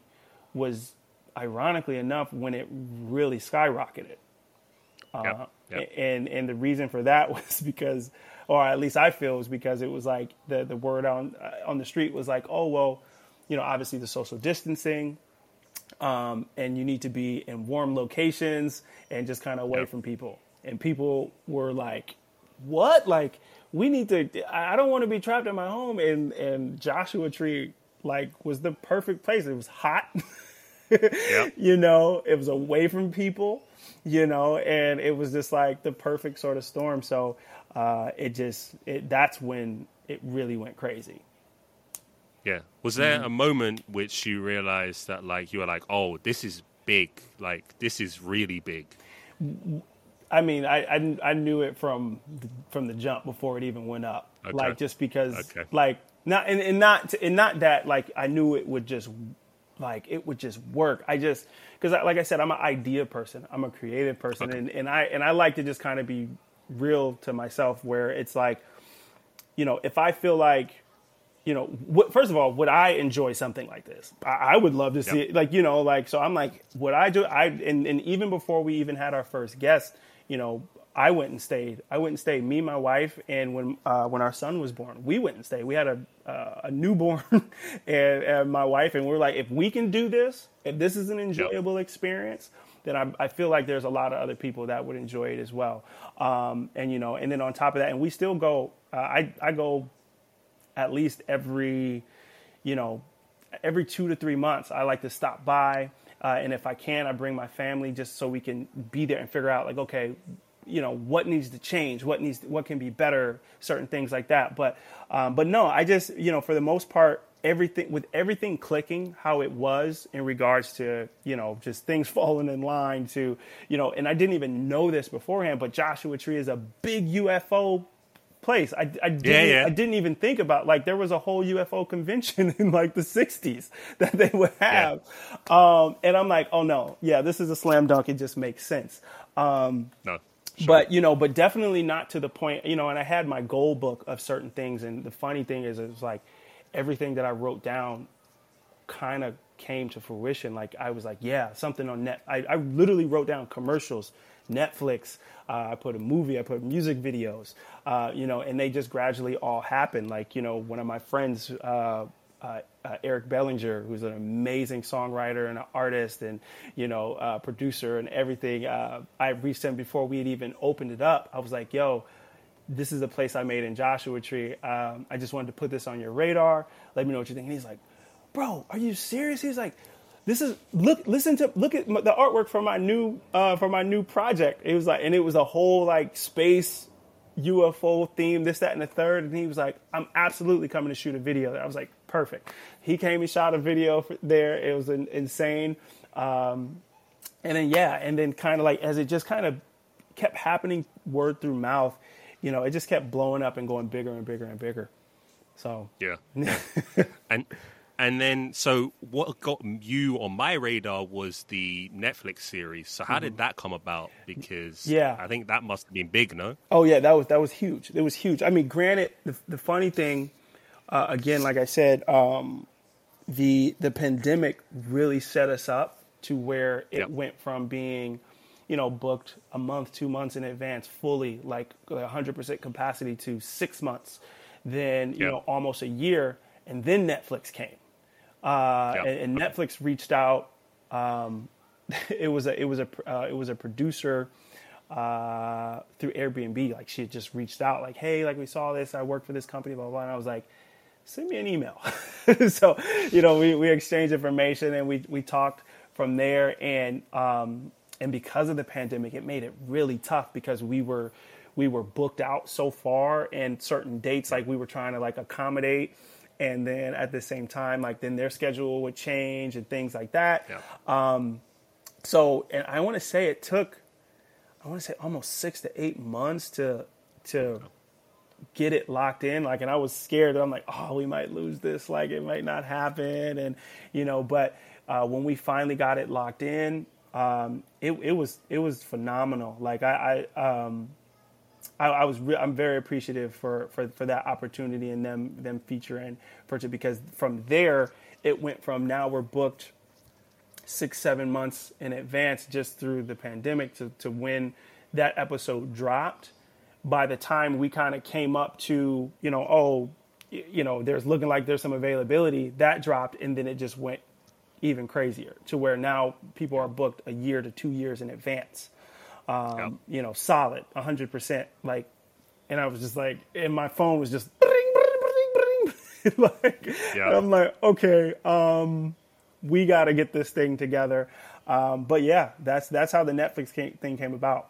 B: was ironically enough when it really skyrocketed.
A: Yep, yep.
B: And and the reason for that was because, or at least I feel was because it was like the the word on uh, on the street was like, oh well, you know, obviously the social distancing, um, and you need to be in warm locations and just kind of away
A: Yep.
B: from people. And people were like, "What? Like, we need to. I don't want to be trapped in my home." And and Joshua Tree like was the perfect place. It was hot.
A: Yep.
B: you know, it was away from people, you know, and it was just like the perfect sort of storm. So uh, it just it that's when it really went crazy.
A: Yeah. Was there a moment which you realized that like you were like, oh, this is big, like this is really big?
B: I mean, I, I, I knew it from the, from the jump before it even went up.
A: Okay.
B: Like just because,
A: Okay.
B: like not and, and not and not that like I knew it would just like it would just work. I just because I, like I said, I'm an idea person. I'm a creative person,
A: Okay.
B: and and I and I like to just kind of be real to myself. Where it's like, you know, if I feel like you know, what, first of all, would I enjoy something like this? I, I would love to see
A: Yep.
B: it. Like, you know, like, so I'm like, would I do, I, and, and even before we even had our first guest, you know, I went and stayed. I went and stayed. Me, my wife, and when uh, when our son was born, we went and stayed. We had a uh, a newborn, and, and my wife, and we are like, if we can do this, if this is an enjoyable experience, then I, I feel like there's a lot of other people that would enjoy it as well. Um, and you know, and then on top of that, and we still go. Uh, I I go at least every, you know, every two to three months. I like to stop by, uh, and if I can, I bring my family just so we can be there and figure out like, okay, you know, what needs to change, what needs, what can be better, certain things like that. But, um, but no, I just, you know, for the most part, everything with everything clicking how it was in regards to you know just things falling in line to you know and i didn't even know this beforehand but joshua tree is a big ufo place. I, I didn't,
A: Yeah, yeah.
B: I didn't even think about like there was a whole UFO convention in like the '60s that they would have, um, and I'm like, oh no, yeah, this is a slam dunk. It just makes sense. Um,
A: No. Sure.
B: but you know, but definitely not to the point. You know, and I had my goal book of certain things, and the funny thing is, it was like everything that I wrote down kind of came to fruition. Like I was like, yeah, something on net. I, I literally wrote down commercials, Netflix. Uh, I put a movie. I put music videos. Uh, you know, and they just gradually all happen. Like you know, one of my friends. Uh, uh, uh, Eric Bellinger, who's an amazing songwriter and an artist, and you know, uh, producer and everything. Uh, I reached him before we had even opened it up. I was like, "Yo, this is a place I made in Joshua Tree. Um, I just wanted to put this on your radar. Let me know what you think. And he's like, bro, are you serious? He's like, this is look, listen to look at the artwork for my new uh, for my new project. It was like, and it was a whole like space UFO theme, this, that, and the third. And he was like, I'm absolutely coming to shoot a video. there. I was like, perfect. He came and shot a video for, there. It was an, insane. Um, and then yeah, and then kind of like as it just kind of kept happening, word through mouth, you know, it just kept blowing up and going bigger and bigger and bigger. So
A: Yeah. yeah. and and then so what got you on my radar was the Netflix series. So how did that come about? Because
B: Mm-hmm. Yeah.
A: I think that must have been big, no?
B: Oh yeah, that was that was huge. It was huge. I mean, granted, the, the funny thing, uh, again, like I said, um, the the pandemic really set us up to where it
A: Yep.
B: went from being, you know, booked a month, two months in advance, fully like 100% capacity to six months, then you
A: Yep.
B: know almost a year, and then Netflix came, uh,
A: Yep.
B: and, and Netflix reached out. Um, it was a it was a uh, it was a producer uh, through Airbnb. Like she had just reached out, like, hey, like we saw this. I work for this company, blah blah. blah. And I was like, send me an email. so you know, we we exchanged information and we we talked from there. And um, and because of the pandemic, it made it really tough because we were we were booked out so far and certain dates like we were trying to like accommodate and then at the same time like then their schedule would change and things like that.
A: Yeah.
B: so and i want to say it took i want to say almost six to eight months to to get it locked in. Like and i was scared i'm like oh we might lose this. Like it might not happen. And you know but uh, when we finally got it locked in um, it, it was it was phenomenal. Like i, I um, I, I was re- I'm very appreciative for, for, for that opportunity and them them featuring Purchase because from there it went from now we're booked six seven months in advance just through the pandemic to, to when that episode dropped. By the time we kind of came up to you know oh you know there's looking like there's some availability that dropped and then it just went even crazier to where now people are booked a year to two years in advance um,
A: Yep.
B: you know, solid, hundred percent. Like, and I was just like, and my phone was just bring, bring, bring, bring. like,
A: Yeah.
B: I'm like, okay, um, we got to get this thing together. Um, but yeah, that's that's how the Netflix came, thing came about.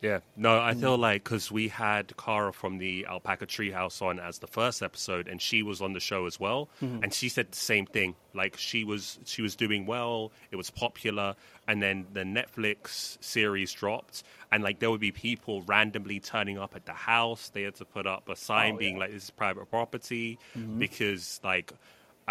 A: Yeah, no, I mm. feel like because we had Cara from the Alpaca Treehouse on as the first episode, and she was on the show as well, mm-hmm. and she said the same thing. Like she was, she was doing well, it was popular, and then the Netflix series dropped, and like there would be people randomly turning up at the house. They had to put up a sign
B: Oh,
A: being
B: yeah.
A: like, "This is private property," mm-hmm. because like.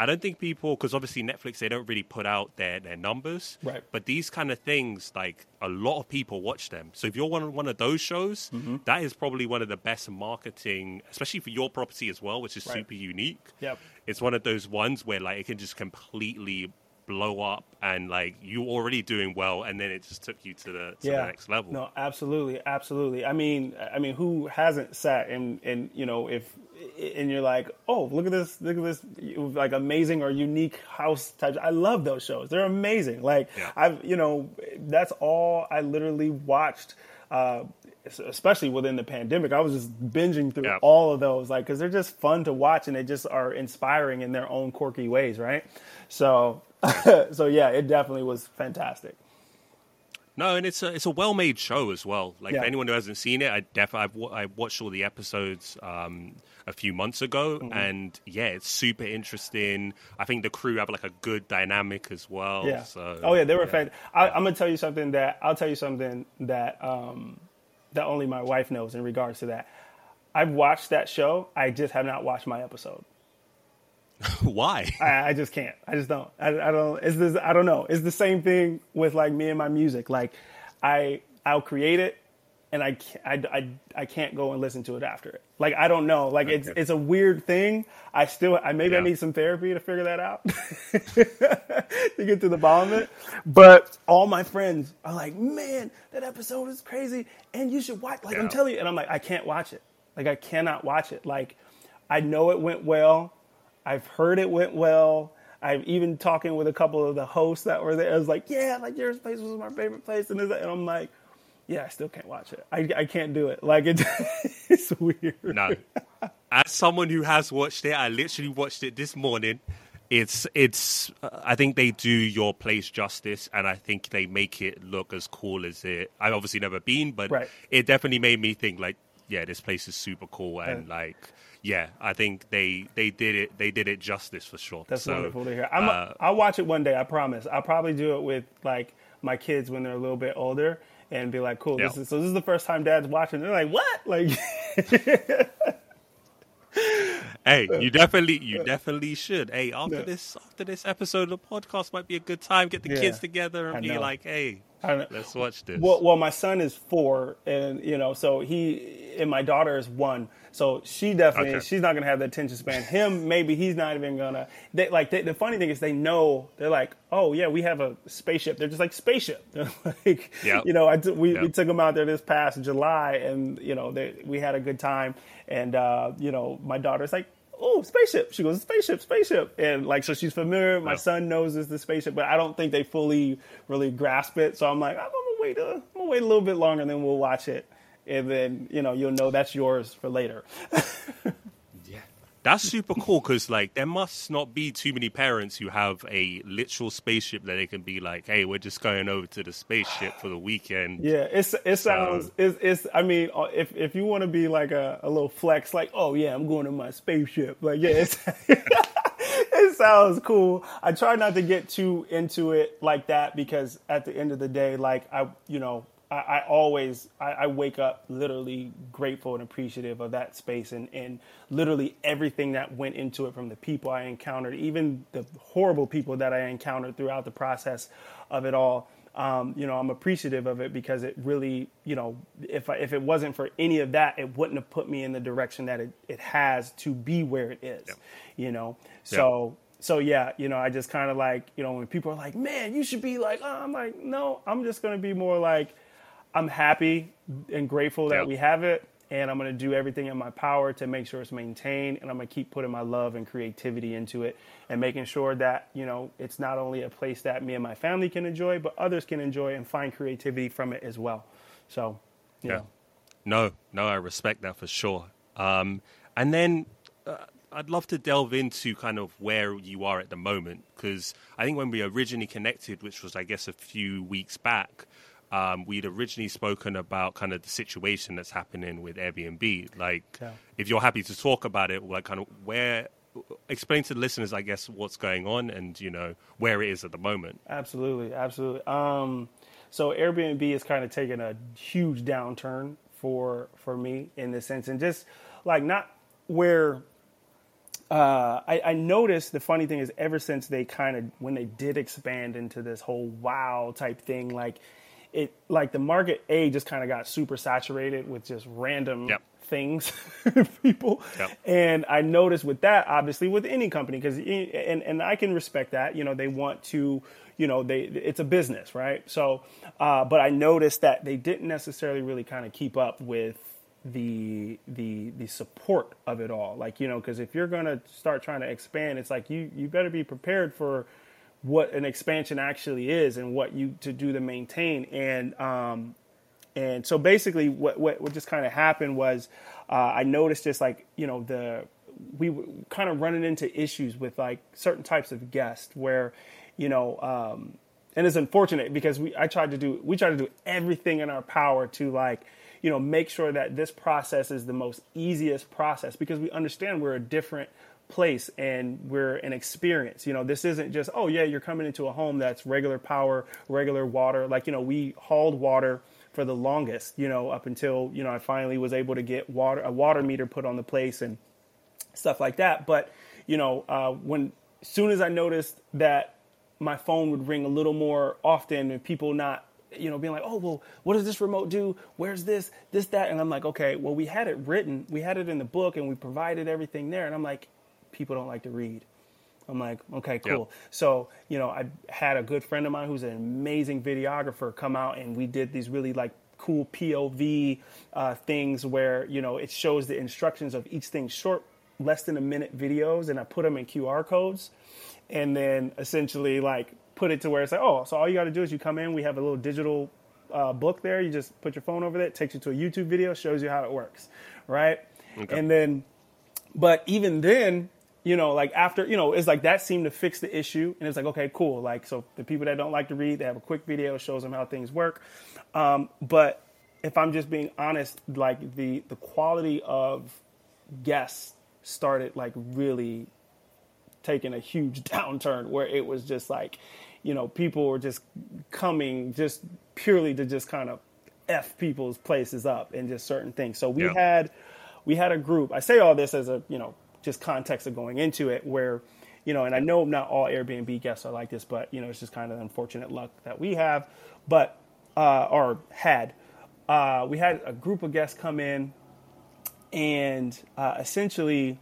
A: I don't think people, because obviously Netflix, they don't really put out their, their numbers.
B: Right.
A: But these kind of things, like a lot of people watch them. So if you're one one of those shows,
B: Mm-hmm.
A: that is probably one of the best marketing, especially for your property as well, which is
B: Right.
A: super unique.
B: Yep.
A: It's one of those ones where like it can just completely blow up and like you already doing well and then it just took you to the to the next level.
B: No, absolutely, absolutely. I mean, I mean, who hasn't sat and and you know if and you're like, oh, look at this, look at this, like amazing or unique house type. I love those shows. They're amazing. Like
A: Yeah.
B: I've, you know, that's all I literally watched. Uh, especially within the pandemic, I was just binging through
A: Yeah.
B: all of those, like, because they're just fun to watch and they just are inspiring in their own quirky ways, right? So, so yeah, it definitely was fantastic.
A: No, and it's a it's a well made show as well. Like
B: Yeah.
A: for anyone who hasn't seen it, I def I've wa- I watched all the episodes um, a few months ago,
B: Mm-hmm.
A: and yeah, it's super interesting. I think the crew have like a good dynamic as well.
B: Yeah.
A: So,
B: oh yeah, they were fantastic. I, I'm gonna tell you something that I'll tell you something that um, that only my wife knows in regards to that. I've watched that show. I just have not watched my episode.
A: Why?
B: I, I just can't. I just don't. I, I don't. It's this. I don't know. It's the same thing with like me and my music. Like, I I'll create it, and I I, I, I can't go and listen to it after it. Like I don't know. Like it's
A: Okay.
B: it's a weird thing. I still. I maybe I need some therapy to figure that out to get to the bottom of it. But all my friends are like, man, that episode is crazy, and you should watch. Like I'm telling you, and I'm like, I can't watch it. Like I cannot watch it. Like I know it went well. I've heard it went well. I've even talking with a couple of the hosts that were there. I was like, yeah, like your place was my favorite place, and, and I'm like, yeah, I still can't watch it. I, I can't do it. Like it, it's weird.
A: No. As someone who has watched it, I literally watched it this morning. It's it's. Uh, I think they do your place justice, and I think they make it look as cool as it. I've obviously never been, but
B: Right.
A: it definitely made me think like, yeah, this place is super cool, and
B: Yeah.
A: like, yeah, I think they they did it. They did it justice for sure.
B: That's
A: So,
B: wonderful to hear. I'm,
A: uh,
B: I'll watch it one day. I promise. I'll probably do it with like my kids when they're a little bit older, and be like, "Cool, this is so. This is the first time Dad's watching." They're like, "What?" Like,
A: Hey, you definitely, you definitely should. Hey, after
B: Yeah.
A: this, after this episode of the podcast, might be a good time. Get the
B: Yeah,
A: kids together
B: I
A: and be
B: know.
A: like, "Hey,
B: I.
A: let's watch this."
B: Well, well, my son is four, and you know, so he and my daughter is one. So she definitely,
A: Okay.
B: she's not gonna have the attention span. Him, maybe he's not even gonna. They like they, the funny thing is they know they're like, oh yeah, we have a spaceship. They're just like spaceship. They're like,
A: Yep.
B: you know, I t- we, we took them out there this past July, and you know, they, we had a good time. And uh, you know, my daughter's like. Oh, spaceship! She goes, spaceship, spaceship, and like so, she's familiar. My
A: Yeah.
B: son knows it's the spaceship, but I don't think they fully, really grasp it. So I'm like, I'm gonna wait a, I'm gonna wait a little bit longer, and then we'll watch it, and then you know you'll know that's yours for later.
A: That's super cool because like there must not be too many parents who have a literal spaceship that they can be like, "Hey, we're just going over to the spaceship for the weekend."
B: Yeah, it's it sounds it's, it's I mean uh, if if you want to be like a, a little flex like oh yeah I'm going to my spaceship like yeah it's, it sounds cool. I try not to get too into it like that because at the end of the day like I you know I, I always I, I wake up literally grateful and appreciative of that space and and literally everything that went into it from the people I encountered even the horrible people that I encountered throughout the process of it all. Um, you know, I'm appreciative of it because it really, you know, if I, if it wasn't for any of that, it wouldn't have put me in the direction that it, it has to be where it is, you know. So so yeah, you know, I just kind of like, you know, when people are like, "Man, you should be like," oh, I'm like, no, I'm just gonna be more like, I'm happy and grateful that
A: Yeah.
B: we have it, and I'm gonna do everything in my power to make sure it's maintained, and I'm gonna keep putting my love and creativity into it, and making sure that you know it's not only a place that me and my family can enjoy, but others can enjoy and find creativity from it as well. So, you
A: Yeah.
B: know.
A: No, no, I respect that for sure. Um, and then uh, I'd love to delve into kind of where you are at the moment because I think when we originally connected, which was I guess a few weeks back, um, we'd originally spoken about kind of the situation that's happening with Airbnb. Like,
B: Yeah.
A: if you're happy to talk about it, like, kind of where, explain to the listeners, I guess, what's going on and you know where it is at the moment.
B: Absolutely, absolutely. Um, so Airbnb is kind of taking a huge downturn for for me in this sense, and just like not where uh, I, I noticed the funny thing is ever since they kind of when they did expand into this whole wow type thing, like it like the market a just kind of got super saturated with just random
A: Yep.
B: things people
A: Yep.
B: and i noticed with that obviously with any company because and, and i can respect that you know they want to you know they it's a business right so uh, but i noticed that they didn't necessarily really kind of keep up with the the the support of it all like you know because if you're going to start trying to expand it's like you you better be prepared for what an expansion actually is and what you to do to maintain. And um and so basically what what, what just kind of happened was uh, i noticed just like you know the we were kind of running into issues with like certain types of guests where you know um and it's unfortunate because we I tried to do we tried to do everything in our power to like you know make sure that this process is the most easiest process because we understand we're a different place and we're an experience you know this isn't just oh yeah you're coming into a home that's regular power regular water like you know we hauled water for the longest you know up until you know I finally was able to get water a water meter put on the place and stuff like that. But you know, uh, when soon as I noticed that my phone would ring a little more often, and people not, you know, being like, "Oh, well, what does this remote do? Where's this, this, that?" And I'm like, "Okay, well, we had it written, we had it in the book, and we provided everything there." And I'm like, "People don't like to read." I'm like, okay, cool.
A: Yep.
B: So, you know, I had a good friend of mine who's an amazing videographer come out and we did these really like cool POV uh, things where, you know, it shows the instructions of each thing short, less than a minute videos and I put them in QR codes and then essentially like put it to where it's like, oh, so all you got to do is you come in, we have a little digital uh, book there. You just put your phone over there, it takes you to a YouTube video, shows you how it works, right?
A: Okay.
B: And then but even then, you know, like after, you know, it's like that seemed to fix the issue. And it's like, okay, cool. Like, so the people that don't like to read, they have a quick video, shows them how things work. Um, but if I'm just being honest, like the, the quality of guests started like really taking a huge downturn where it was just like, you know, people were just coming just purely to just kind of F people's places up and just certain things. So we
A: Yeah.
B: had we had a group. I say all this as a, you know, just context of going into it where, you know, and I know not all Airbnb guests are like this, but you know, it's just kind of unfortunate luck that we have, but uh or had. Uh we had a group of guests come in and uh essentially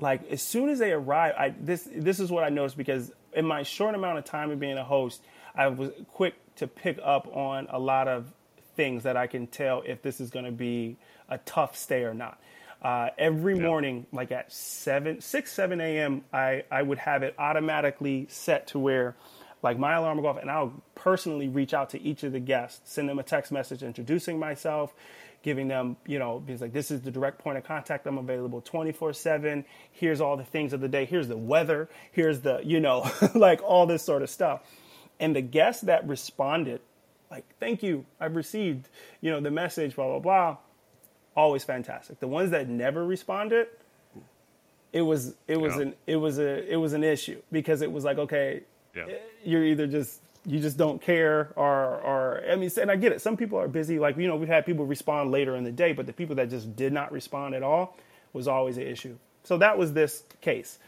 B: like as soon as they arrive, I this this is what I noticed because in my short amount of time of being a host, I was quick to pick up on a lot of things that I can tell if this is going to be a tough stay or not. Uh, every morning, like at seven, six, seven a.m., I I would have it automatically set to where, like my alarm will go off, and I'll personally reach out to each of the guests, send them a text message introducing myself, giving them, you know, because like this is the direct point of contact. I'm available 24 7. Here's all the things of the day. Here's the weather. Here's the, you know, like all this sort of stuff. And the guests that responded, like, thank you, I've received, you know, the message, blah, blah, blah, always fantastic. The ones that never responded, it was it was
A: Yeah.
B: an it was a it was an issue because it was like okay
A: Yeah.
B: you're either just you just don't care or or I mean and I get it some people are busy like you know we've had people respond later in the day but the people that just did not respond at all was always an issue so that was this case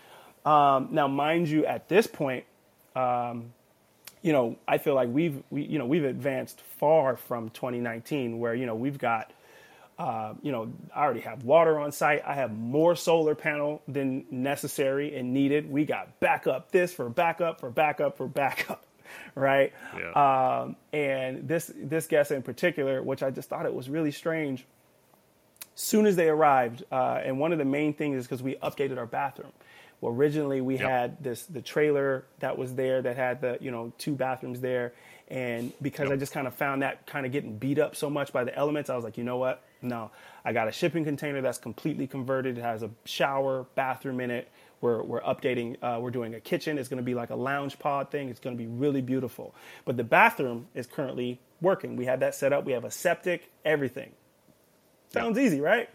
B: um, now mind you at this point um, you know I feel like we've we you know we've advanced far from 2019 where you know we've got uh, you know, I already have water on site. I have more solar panel than necessary and needed. We got backup this for backup for backup for backup, right?
A: Yeah.
B: Um, and this this guest in particular, which I just thought it was really strange. Soon as they arrived, uh, and one of the main things is because we updated our bathroom. Well, originally we
A: Yep.
B: had this the trailer that was there that had the you know two bathrooms there, and because I just kind of found that kind of getting beat up so much by the elements, I was like, you know what? No, I got a shipping container that's completely converted. It has a shower, bathroom in it. We're, we're updating, uh, we're doing a kitchen. It's going to be like a lounge pod thing. It's going to be really beautiful. But the bathroom is currently working. We have that set up. We have a septic, everything. Sounds easy, right?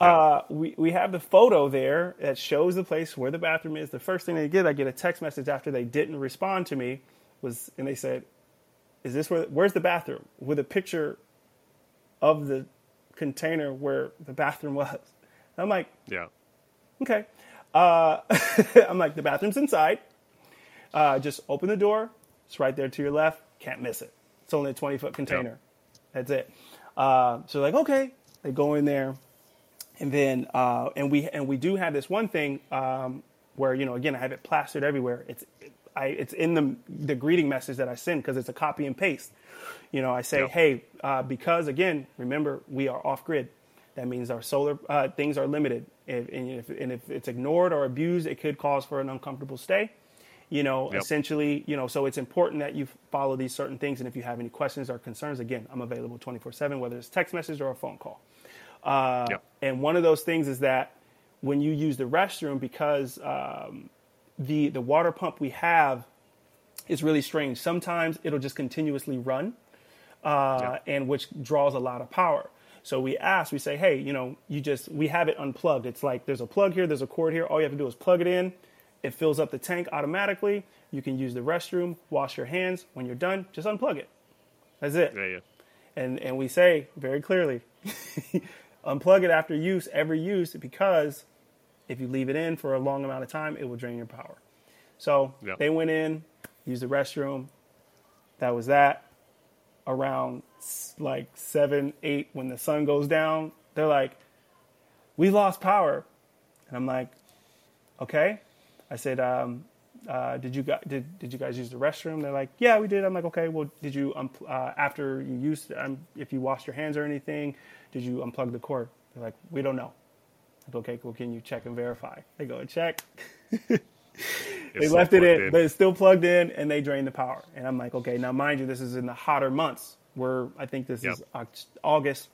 B: Uh, we, we have the photo there that shows the place where the bathroom is. The first thing they get, I get a text message after they didn't respond to me, was and they said, "Is this where? Where's the bathroom?" With a picture of the container where the bathroom was. And I'm like,
A: Yeah.
B: okay. Uh, I'm like, the bathroom's inside. Uh, just open the door. It's right there to your left. Can't miss it. It's only a 20 foot container. That's it. Uh, so like, okay, they go in there, and then uh, and we and we do have this one thing um, where you know again I have it plastered everywhere. It's I it's in the the greeting message that I send because it's a copy and paste. You know, I say, hey, uh, because again, remember we are off grid. That means our solar uh, things are limited, if, and, if, and if it's ignored or abused, it could cause for an uncomfortable stay. You know,
A: Yep.
B: essentially, you know, so it's important that you follow these certain things. And if you have any questions or concerns, again, I'm available 24 7, whether it's text message or a phone call. Uh,
A: Yep.
B: And one of those things is that when you use the restroom, because um, the the water pump we have is really strange. Sometimes it'll just continuously run, uh, and which draws a lot of power. So we ask, we say, hey, you know, you just we have it unplugged. It's like there's a plug here, there's a cord here. All you have to do is plug it in. It fills up the tank automatically. You can use the restroom, wash your hands. When you're done, just unplug it. That's it
A: Yeah. Yeah.
B: and and we say very clearly unplug it after use every use because if you leave it in for a long amount of time it will drain your power so
A: Yep.
B: they went in used the restroom that was that around like seven eight when the sun goes down they're like we lost power and i'm like okay i said um, uh, did you guys did, did you guys use the restroom? They're like, yeah, we did. I'm like, okay, well, did you um, uh, after you used um, if you washed your hands or anything, did you unplug the cord? They're like, we don't know. Okay, cool. Can you check and verify? They go and check. they left it
A: plugged
B: in, but it's still plugged in, and they drained the power. And I'm like, okay, now mind you, this is in the hotter months. Where I think this is
A: Yep.
B: Oct- August,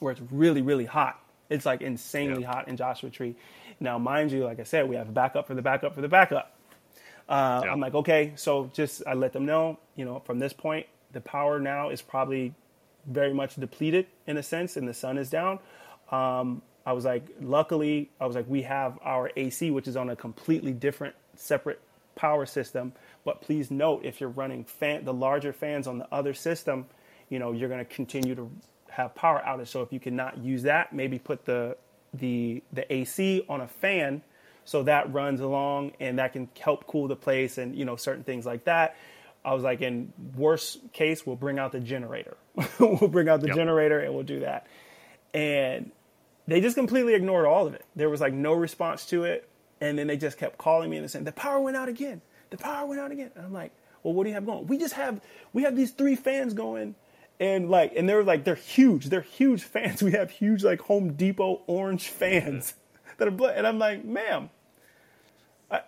B: where it's really, really hot. It's like insanely
A: Yep.
B: hot in Joshua Tree. Now, mind you, like I said, we have a backup for the backup for the backup. Uh,
A: Yeah.
B: I'm like, okay, so just I let them know, you know, from this point, the power now is probably very much depleted in a sense, and the sun is down. Um, I was like, luckily, I was like, we have our AC, which is on a completely different, separate power system. But please note, if you're running fan, the larger fans on the other system, you know, you're going to continue to have power outage. So if you cannot use that, maybe put the the the AC on a fan so that runs along and that can help cool the place and you know certain things like that. I was like, in worst case, we'll bring out the generator. we'll bring out the
A: Yep.
B: generator and we'll do that. And they just completely ignored all of it. There was like no response to it. And then they just kept calling me and saying, the power went out again. The power went out again. And I'm like, well, what do you have going? We just have, we have these three fans going. And like, and they're like, they're huge. They're huge fans. We have huge like Home Depot orange fans that are, and I'm like, ma'am, I,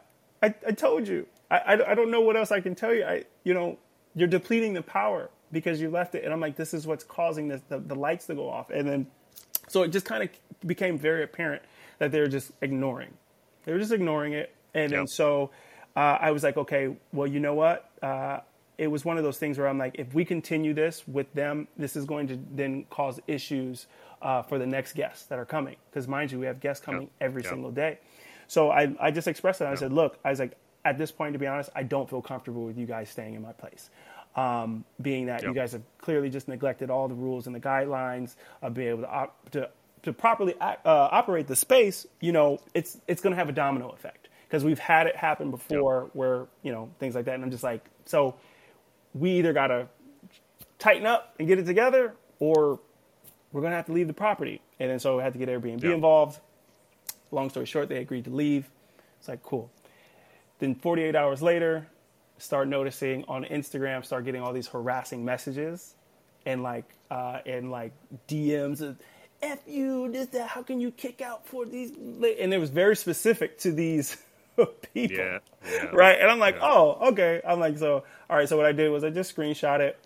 B: I, I told you. I, I, I don't know what else I can tell you. I, you know, you're depleting the power because you left it. And I'm like, this is what's causing this, the, the lights to go off. And then, so it just kind of became very apparent that they were just ignoring. They were just ignoring it. And then
A: Yep.
B: so uh, I was like, okay, well, you know what? Uh, it was one of those things where I'm like, if we continue this with them, this is going to then cause issues uh, for the next guests that are coming. Because mind you, we have guests coming
A: Yep.
B: every
A: Yep.
B: single day. So I, I just expressed it. I said, look, I was like, at this point, to be honest, I don't feel comfortable with you guys staying in my place. Um, being that you guys have clearly just neglected all the rules and the guidelines of being able to op- to, to properly uh, operate the space, you know, it's it's going to have a domino effect because we've had it happen before where you know things like that, and I'm just like, so we either got to tighten up and get it together, or we're going to have to leave the property. And then so I had to get Airbnb
A: Yeah.
B: involved. Long story short, they agreed to leave. It's like cool. Then 48 hours later, start noticing on Instagram, start getting all these harassing messages and like uh, and like DMs of "f you," this that. How can you kick out for these? And it was very specific to these people,
A: Yeah. yeah.
B: right? And I'm like,
A: Yeah.
B: oh, okay. I'm like, so all right. So what I did was I just screenshot it,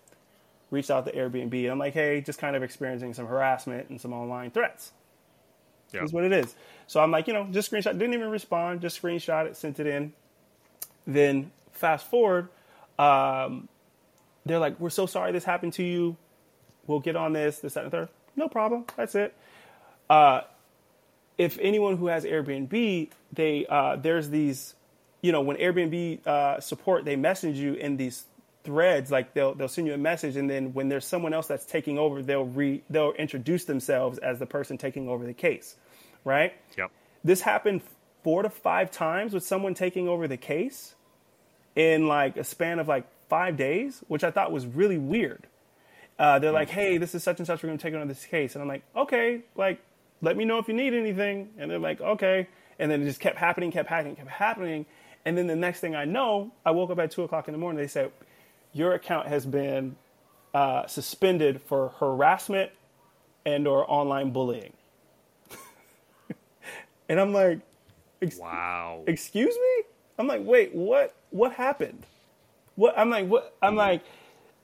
B: reached out to Airbnb. And I'm like, hey, just kind of experiencing some harassment and some online threats. Yeah. Is what it is. So I'm like, you know, just screenshot. Didn't even respond. Just screenshot it, sent it in. Then fast forward, um, they're like, "We're so sorry this happened to you. We'll get on this, this, that, and third. No problem. That's it. Uh, if anyone who has Airbnb, they uh, there's these, you know, when Airbnb uh, support, they message you in these threads. Like they'll they'll send you a message, and then when there's someone else that's taking over, they'll re they'll introduce themselves as the person taking over the case, right?
A: Yep.
B: This happened four to five times with someone taking over the case in like a span of like five days, which I thought was really weird. Uh, they're like, hey, this is such and such. We're going to take on this case. And I'm like, okay, like, let me know if you need anything. And they're like, okay. And then it just kept happening, kept happening, kept happening. And then the next thing I know, I woke up at two o'clock in the morning. They said, your account has been uh, suspended for harassment and or online bullying. and I'm like,
A: wow.
B: Excuse me? I'm like, wait, what? What happened? What? I'm like, what? I'm like,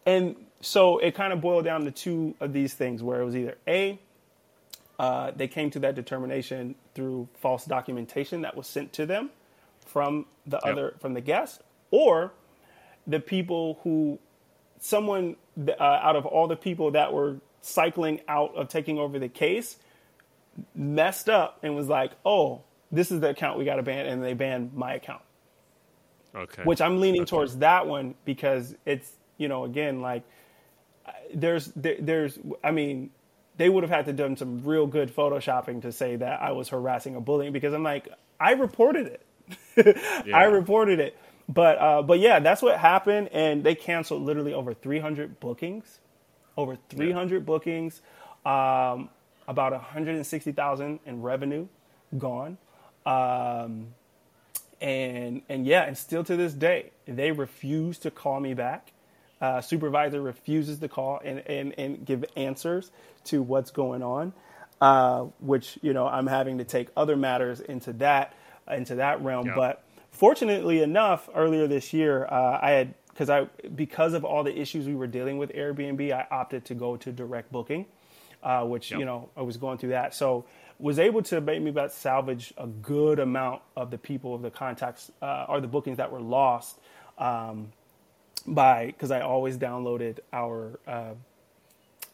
B: and so it kind of boiled down to two of these things where it was either a uh, they came to that determination through false documentation that was sent to them from the yep. other from the guest, or the people who someone uh, out of all the people that were cycling out of taking over the case messed up and was like, "Oh, this is the account we got to ban," and they banned my account.
A: Okay.
B: Which I'm leaning okay. towards that one because it's you know again like there's there's I mean they would have had to done some real good photoshopping to say that I was harassing or bullying because I'm like I reported it. yeah. I reported it. But uh, but yeah, that's what happened and they canceled literally over 300 bookings. Over 300 yeah. bookings. Um, about 160,000 in revenue gone. Um, and and yeah, and still to this day, they refuse to call me back. Uh, supervisor refuses to call and, and, and give answers to what's going on, uh, which you know I'm having to take other matters into that into that realm. Yeah. But fortunately enough, earlier this year, uh, I had because I because of all the issues we were dealing with Airbnb, I opted to go to direct booking, uh, which you know I was going through that. So was able to maybe about salvage a good amount of the people of the contacts uh, or the bookings that were lost um, by because I always downloaded our uh,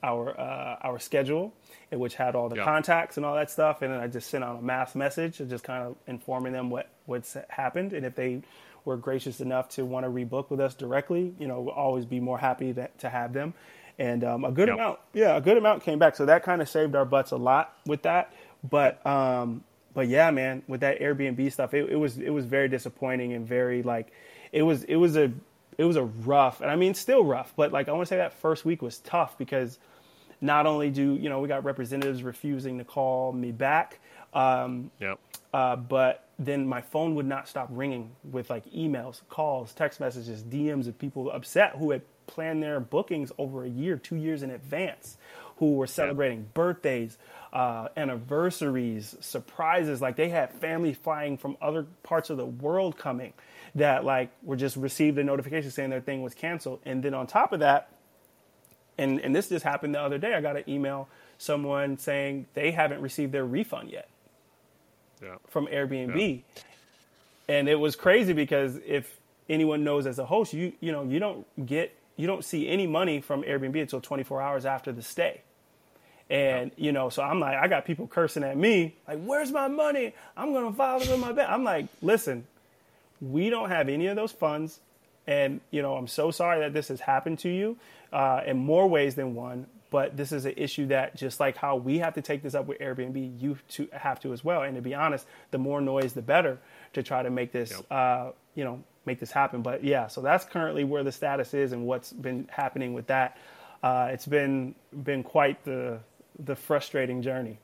B: our uh, our schedule which had all the yeah. contacts and all that stuff and then I just sent out a mass message just kind of informing them what what's happened and if they were gracious enough to want to rebook with us directly you know we'll always be more happy to, to have them and um, a good yep. amount yeah a good amount came back so that kind of saved our butts a lot with that but um, but yeah, man, with that Airbnb stuff, it, it was it was very disappointing and very like it was it was a it was a rough, and I mean still rough, but like I want to say that first week was tough because not only do you know we got representatives refusing to call me back, um,
A: yep.
B: Uh, but then my phone would not stop ringing with like emails, calls, text messages, DMs of people upset who had planned their bookings over a year, two years in advance, who were celebrating yep. birthdays, uh, anniversaries, surprises. Like they had family flying from other parts of the world coming that like were just received a notification saying their thing was canceled. And then on top of that, and, and this just happened the other day, I got an email someone saying they haven't received their refund yet
A: yeah.
B: from Airbnb. Yeah. And it was crazy because if anyone knows as a host, you you know, you don't get you don't see any money from Airbnb until 24 hours after the stay. And you know, so I'm like, I got people cursing at me, like, "Where's my money? I'm gonna file it in my bank." I'm like, listen, we don't have any of those funds, and you know, I'm so sorry that this has happened to you uh, in more ways than one. But this is an issue that, just like how we have to take this up with Airbnb, you to have to as well. And to be honest, the more noise, the better to try to make this, yep. uh, you know, make this happen. But yeah, so that's currently where the status is and what's been happening with that. Uh, it's been been quite the the frustrating journey.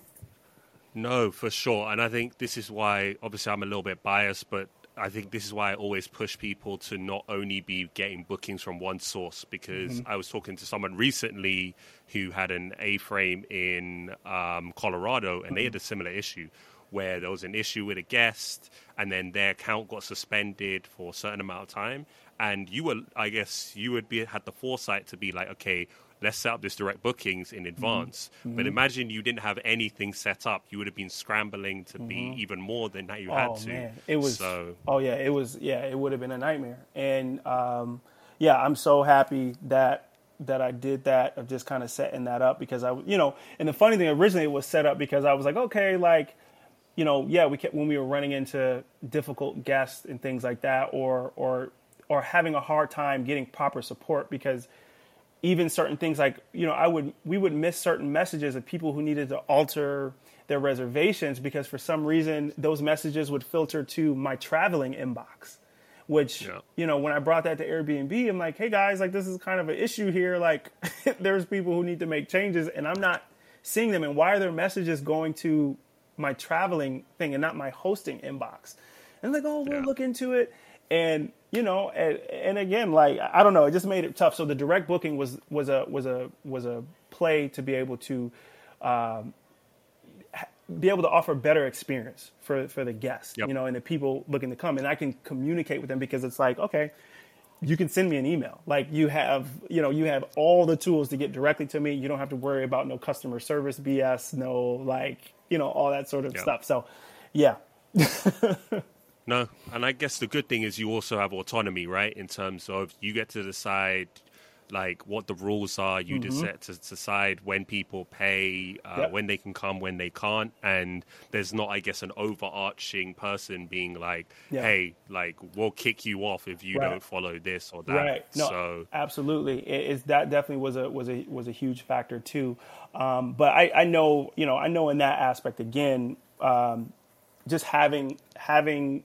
A: no, for sure. And I think this is why, obviously, I'm a little bit biased, but I think this is why I always push people to not only be getting bookings from one source because mm-hmm. I was talking to someone recently who had an A frame in um, Colorado and mm-hmm. they had a mm-hmm. similar issue where there was an issue with a guest and then their account got suspended for a certain amount of time and you were, I guess, you would be had the foresight to be like, okay, let's set up this direct bookings in advance. Mm-hmm. But imagine you didn't have anything set up; you would have been scrambling to mm-hmm. be even more than that you
B: oh,
A: had to.
B: Man. It was. So, oh yeah, it was. Yeah, it would have been a nightmare. And um, yeah, I'm so happy that that I did that of just kind of setting that up because I, you know, and the funny thing originally it was set up because I was like, okay, like, you know, yeah, we kept when we were running into difficult guests and things like that, or or or having a hard time getting proper support because even certain things like you know I would we would miss certain messages of people who needed to alter their reservations because for some reason those messages would filter to my traveling inbox which yeah. you know when i brought that to airbnb i'm like hey guys like this is kind of an issue here like there's people who need to make changes and i'm not seeing them and why are their messages going to my traveling thing and not my hosting inbox and like oh we'll yeah. look into it and you know and, and again like i don't know it just made it tough so the direct booking was was a was a was a play to be able to um, be able to offer better experience for for the guests, yep. you know, and the people looking to come. And I can communicate with them because it's like, okay, you can send me an email. Like you have, you know, you have all the tools to get directly to me. You don't have to worry about no customer service BS, no like, you know, all that sort of yep. stuff. So, yeah.
A: no, and I guess the good thing is you also have autonomy, right? In terms of you get to decide like what the rules are. You mm-hmm. decide to decide when people pay, uh, yep. when they can come, when they can't, and there's not, I guess, an overarching person being like, yeah. "Hey, like we'll kick you off if you right. don't follow this or that."
B: Right. No, so absolutely, it, it's that definitely was a was a was a huge factor too. Um, but I, I know, you know, I know in that aspect again, um, just having having,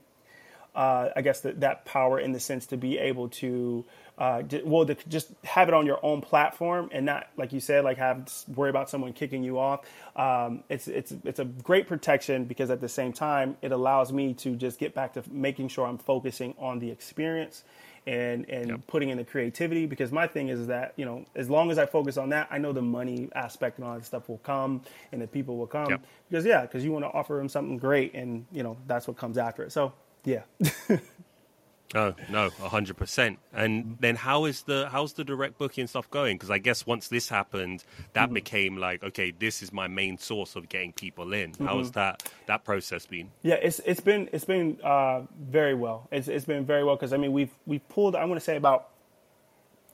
B: uh, I guess that that power in the sense to be able to uh, well, to just have it on your own platform and not, like you said, like have worry about someone kicking you off. Um, it's it's it's a great protection because at the same time, it allows me to just get back to making sure I'm focusing on the experience and and yep. putting in the creativity because my thing is that you know as long as I focus on that I know the money aspect and all that stuff will come and the people will come yep. because yeah because you want to offer them something great and you know that's what comes after it so yeah
A: Oh no, hundred percent. And then how is the how's the direct booking stuff going? Because I guess once this happened, that mm-hmm. became like, okay, this is my main source of getting people in. Mm-hmm. How has that that process been?
B: Yeah, it's it's been it's been uh, very well. It's it's been very well because I mean we've we've pulled I want to say about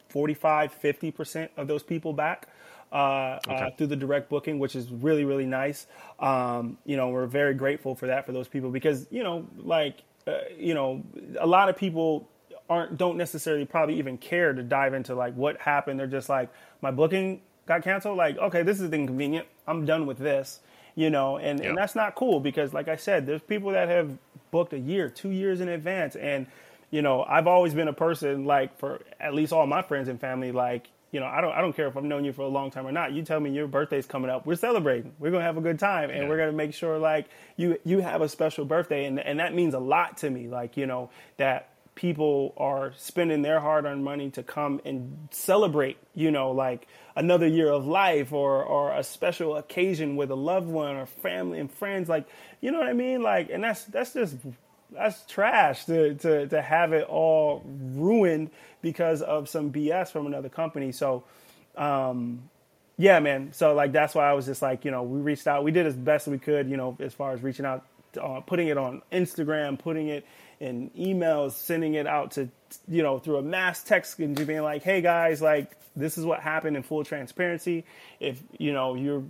B: 45 50 percent of those people back. Uh, uh okay. uh, through the direct booking, which is really, really nice. Um, you know, we're very grateful for that for those people because, you know, like uh, you know, a lot of people aren't don't necessarily probably even care to dive into like what happened. They're just like, my booking got canceled. Like, okay, this is inconvenient. I'm done with this. You know, and, and that's not cool because, like I said, there's people that have booked a year, two years in advance, and you know, I've always been a person like for at least all my friends and family, like you know, I don't I don't care if I've known you for a long time or not. You tell me your birthday's coming up. We're celebrating. We're gonna have a good time, and yeah. we're gonna make sure like you you have a special birthday, and and that means a lot to me. Like you know that people are spending their hard-earned money to come and celebrate. You know, like another year of life or or a special occasion with a loved one or family and friends. Like you know what I mean? Like, and that's that's just that's trash to, to, to have it all ruined because of some BS from another company. So, um, yeah, man. So like that's why I was just like, you know, we reached out. We did as best we could, you know, as far as reaching out, uh, putting it on Instagram, putting it in emails, sending it out to, you know, through a mass text and being like, hey guys, like this is what happened in full transparency. If you know you're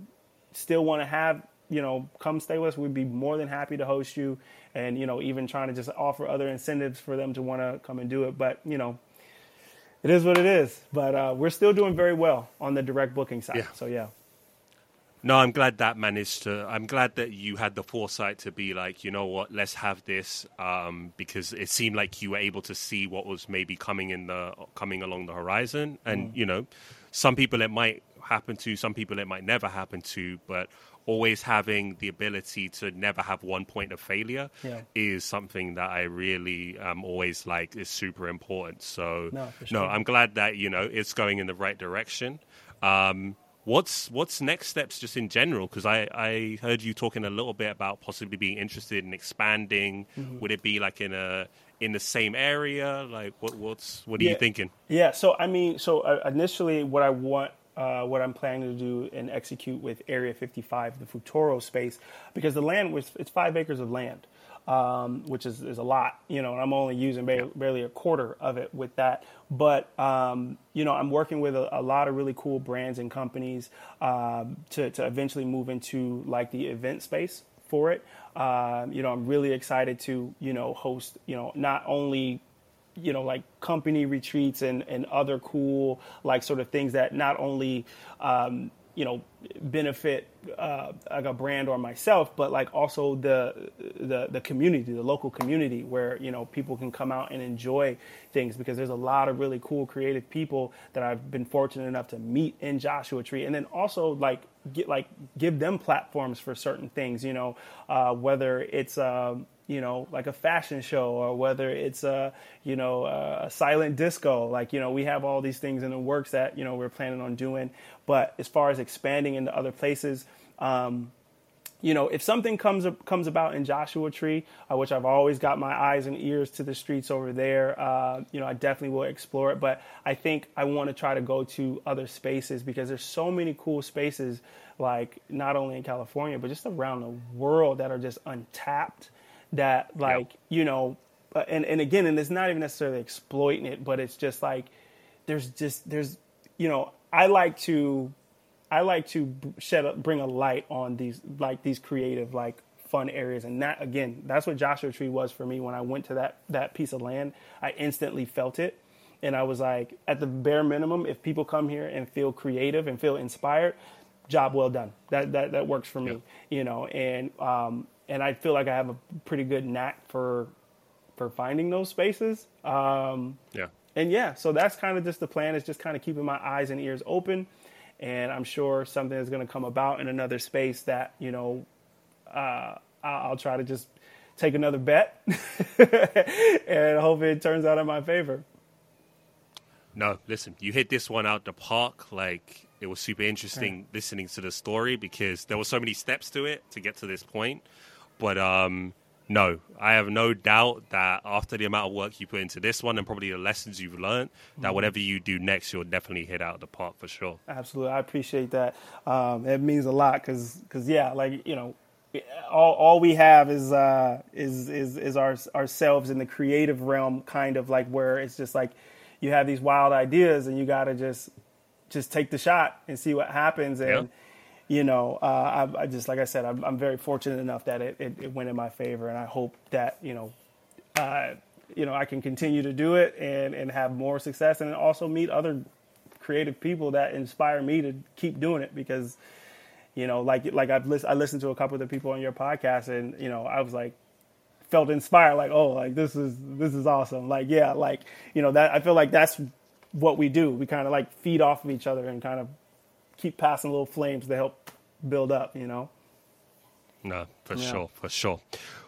B: still want to have, you know, come stay with us, we'd be more than happy to host you and you know even trying to just offer other incentives for them to want to come and do it. But you know, it is what it is. But uh, we're still doing very well on the direct booking side. Yeah. So yeah.
A: No, I'm glad that managed to. I'm glad that you had the foresight to be like, you know what, let's have this, um, because it seemed like you were able to see what was maybe coming in the coming along the horizon, and mm. you know, some people it might happen to, some people it might never happen to, but always having the ability to never have one point of failure yeah. is something that I really um, always like is super important. So
B: no, sure.
A: no, I'm glad that you know it's going in the right direction. Um, what's what's next steps just in general? Because I I heard you talking a little bit about possibly being interested in expanding. Mm-hmm. Would it be like in a in the same area? Like what what's what are
B: yeah.
A: you thinking?
B: Yeah. So I mean, so uh, initially, what I want uh, what I'm planning to do and execute with Area 55, the Futuro space, because the land was it's five acres of land, um, which is, is a lot, you know, and I'm only using ba- barely a quarter of it with that. But um, you know, I'm working with a, a, lot of really cool brands and companies um, to to eventually move into like the event space for it. Um, you know, I'm really excited to you know host you know not only you know like company retreats and and other cool like sort of things that not only um, you know benefit uh, like a brand or myself, but like also the the the community, the local community, where you know people can come out and enjoy things because there's a lot of really cool creative people that I've been fortunate enough to meet in Joshua Tree, and then also like get like give them platforms for certain things, you know, uh, whether it's um, you know, like a fashion show or whether it's a, you know, a silent disco. Like, you know, we have all these things in the works that, you know, we're planning on doing. But as far as expanding into other places, um, you know, if something comes comes about in Joshua Tree, uh, which I've always got my eyes and ears to the streets over there, uh, you know, I definitely will explore it. But I think I want to try to go to other spaces because there's so many cool spaces, like not only in California but just around the world that are just untapped that like yep. you know uh, and and again and it's not even necessarily exploiting it but it's just like there's just there's you know i like to i like to shed a, bring a light on these like these creative like fun areas. And that again that's what joshua tree was for me. When i went to that that piece of land i instantly felt it. And i was like at the bare minimum if people come here and feel creative and feel inspired job well done. That that, that works for me yep. you know? And um, and I feel like I have a pretty good knack for for finding those spaces. Um,
A: yeah.
B: And yeah, so that's kind of just the plan is just kind of keeping my eyes and ears open, and I'm sure something is going to come about in another space that you know uh, I'll try to just take another bet and hope it turns out in my favor.
A: No, listen, you hit this one out the park. Like it was super interesting listening to the story because there were so many steps to it to get to this point. But um, no, I have no doubt that after the amount of work you put into this one and probably the lessons you've learned, that mm-hmm. whatever you do next, you'll definitely hit out the park for sure.
B: Absolutely, I appreciate that. Um, it means a lot because, because yeah, like you know, all, all we have is uh, is is is our, ourselves in the creative realm, kind of like where it's just like you have these wild ideas and you got to just just take the shot and see what happens and. Yeah you know, uh, I, I, just like I said, I'm, I'm very fortunate enough that it, it, it, went in my favor, and I hope that you know, uh, you know, I can continue to do it and and have more success, and also meet other creative people that inspire me to keep doing it because, you know, like like I've list, I listened to a couple of the people on your podcast, and you know, I was like felt inspired like oh like this is this is awesome. Like yeah like you know that i feel like that's what we do. We kind of like feed off of each other and kind of keep passing little flames to help build up, you know?
A: No, for yeah. sure, for sure.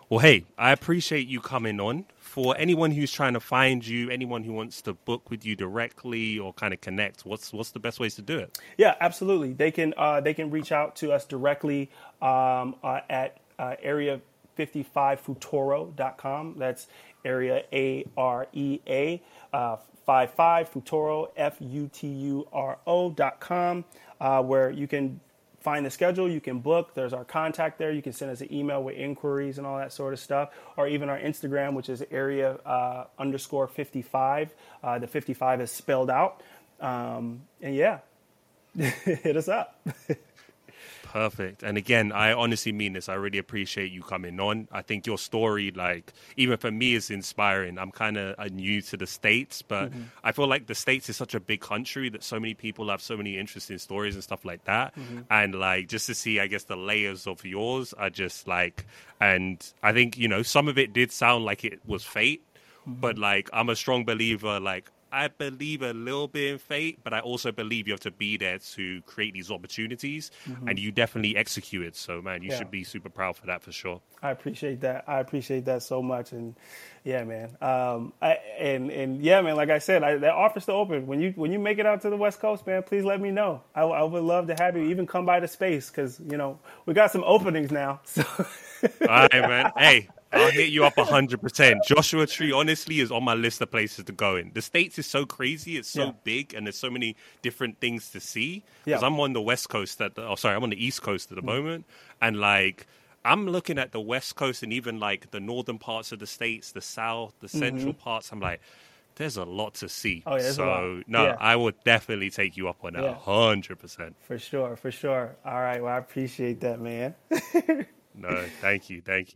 A: Well, hey, I appreciate you coming on. For anyone who's trying to find you, anyone who wants to book with you directly or kind of connect, what's what's the best ways to do it?
B: Yeah, absolutely. They can uh, they can reach out to us directly um, uh, at uh, area 55futuro.com. That's area A R E A uh, 55 futuro F U T U R O.com uh, where you can find the schedule, you can book. There's our contact there. You can send us an email with inquiries and all that sort of stuff, or even our Instagram, which is area uh, underscore 55. Uh, the 55 is spelled out. Um, and yeah, hit us up.
A: Perfect. And again, I honestly mean this. I really appreciate you coming on. I think your story, like, even for me, is inspiring. I'm kind of uh, new to the States, but mm-hmm. I feel like the States is such a big country that so many people have so many interesting stories and stuff like that. Mm-hmm. And, like, just to see, I guess, the layers of yours are just like, and I think, you know, some of it did sound like it was fate, mm-hmm. but, like, I'm a strong believer, like, I believe a little bit in fate, but I also believe you have to be there to create these opportunities, mm-hmm. and you definitely execute it. So, man, you yeah. should be super proud for that for sure.
B: I appreciate that. I appreciate that so much, and yeah, man. Um, I, and and yeah, man. Like I said, I, that offer's still open. When you when you make it out to the West Coast, man, please let me know. I, I would love to have you. Even come by the space because you know we got some openings now. So.
A: All right, man. Hey, I'll hit you up hundred percent. Joshua Tree, honestly, is on my list of places to go in. The states is so crazy; it's so yeah. big, and there's so many different things to see. Because yeah. I'm on the West Coast at the, oh, sorry, I'm on the East Coast at the mm. moment, and like I'm looking at the West Coast and even like the northern parts of the states, the South, the central mm-hmm. parts. I'm like, there's a lot to see. Oh, yeah, so no, yeah. I would definitely take you up on that, hundred percent.
B: For sure, for sure. All right, well, I appreciate that, man.
A: no, thank you, thank you.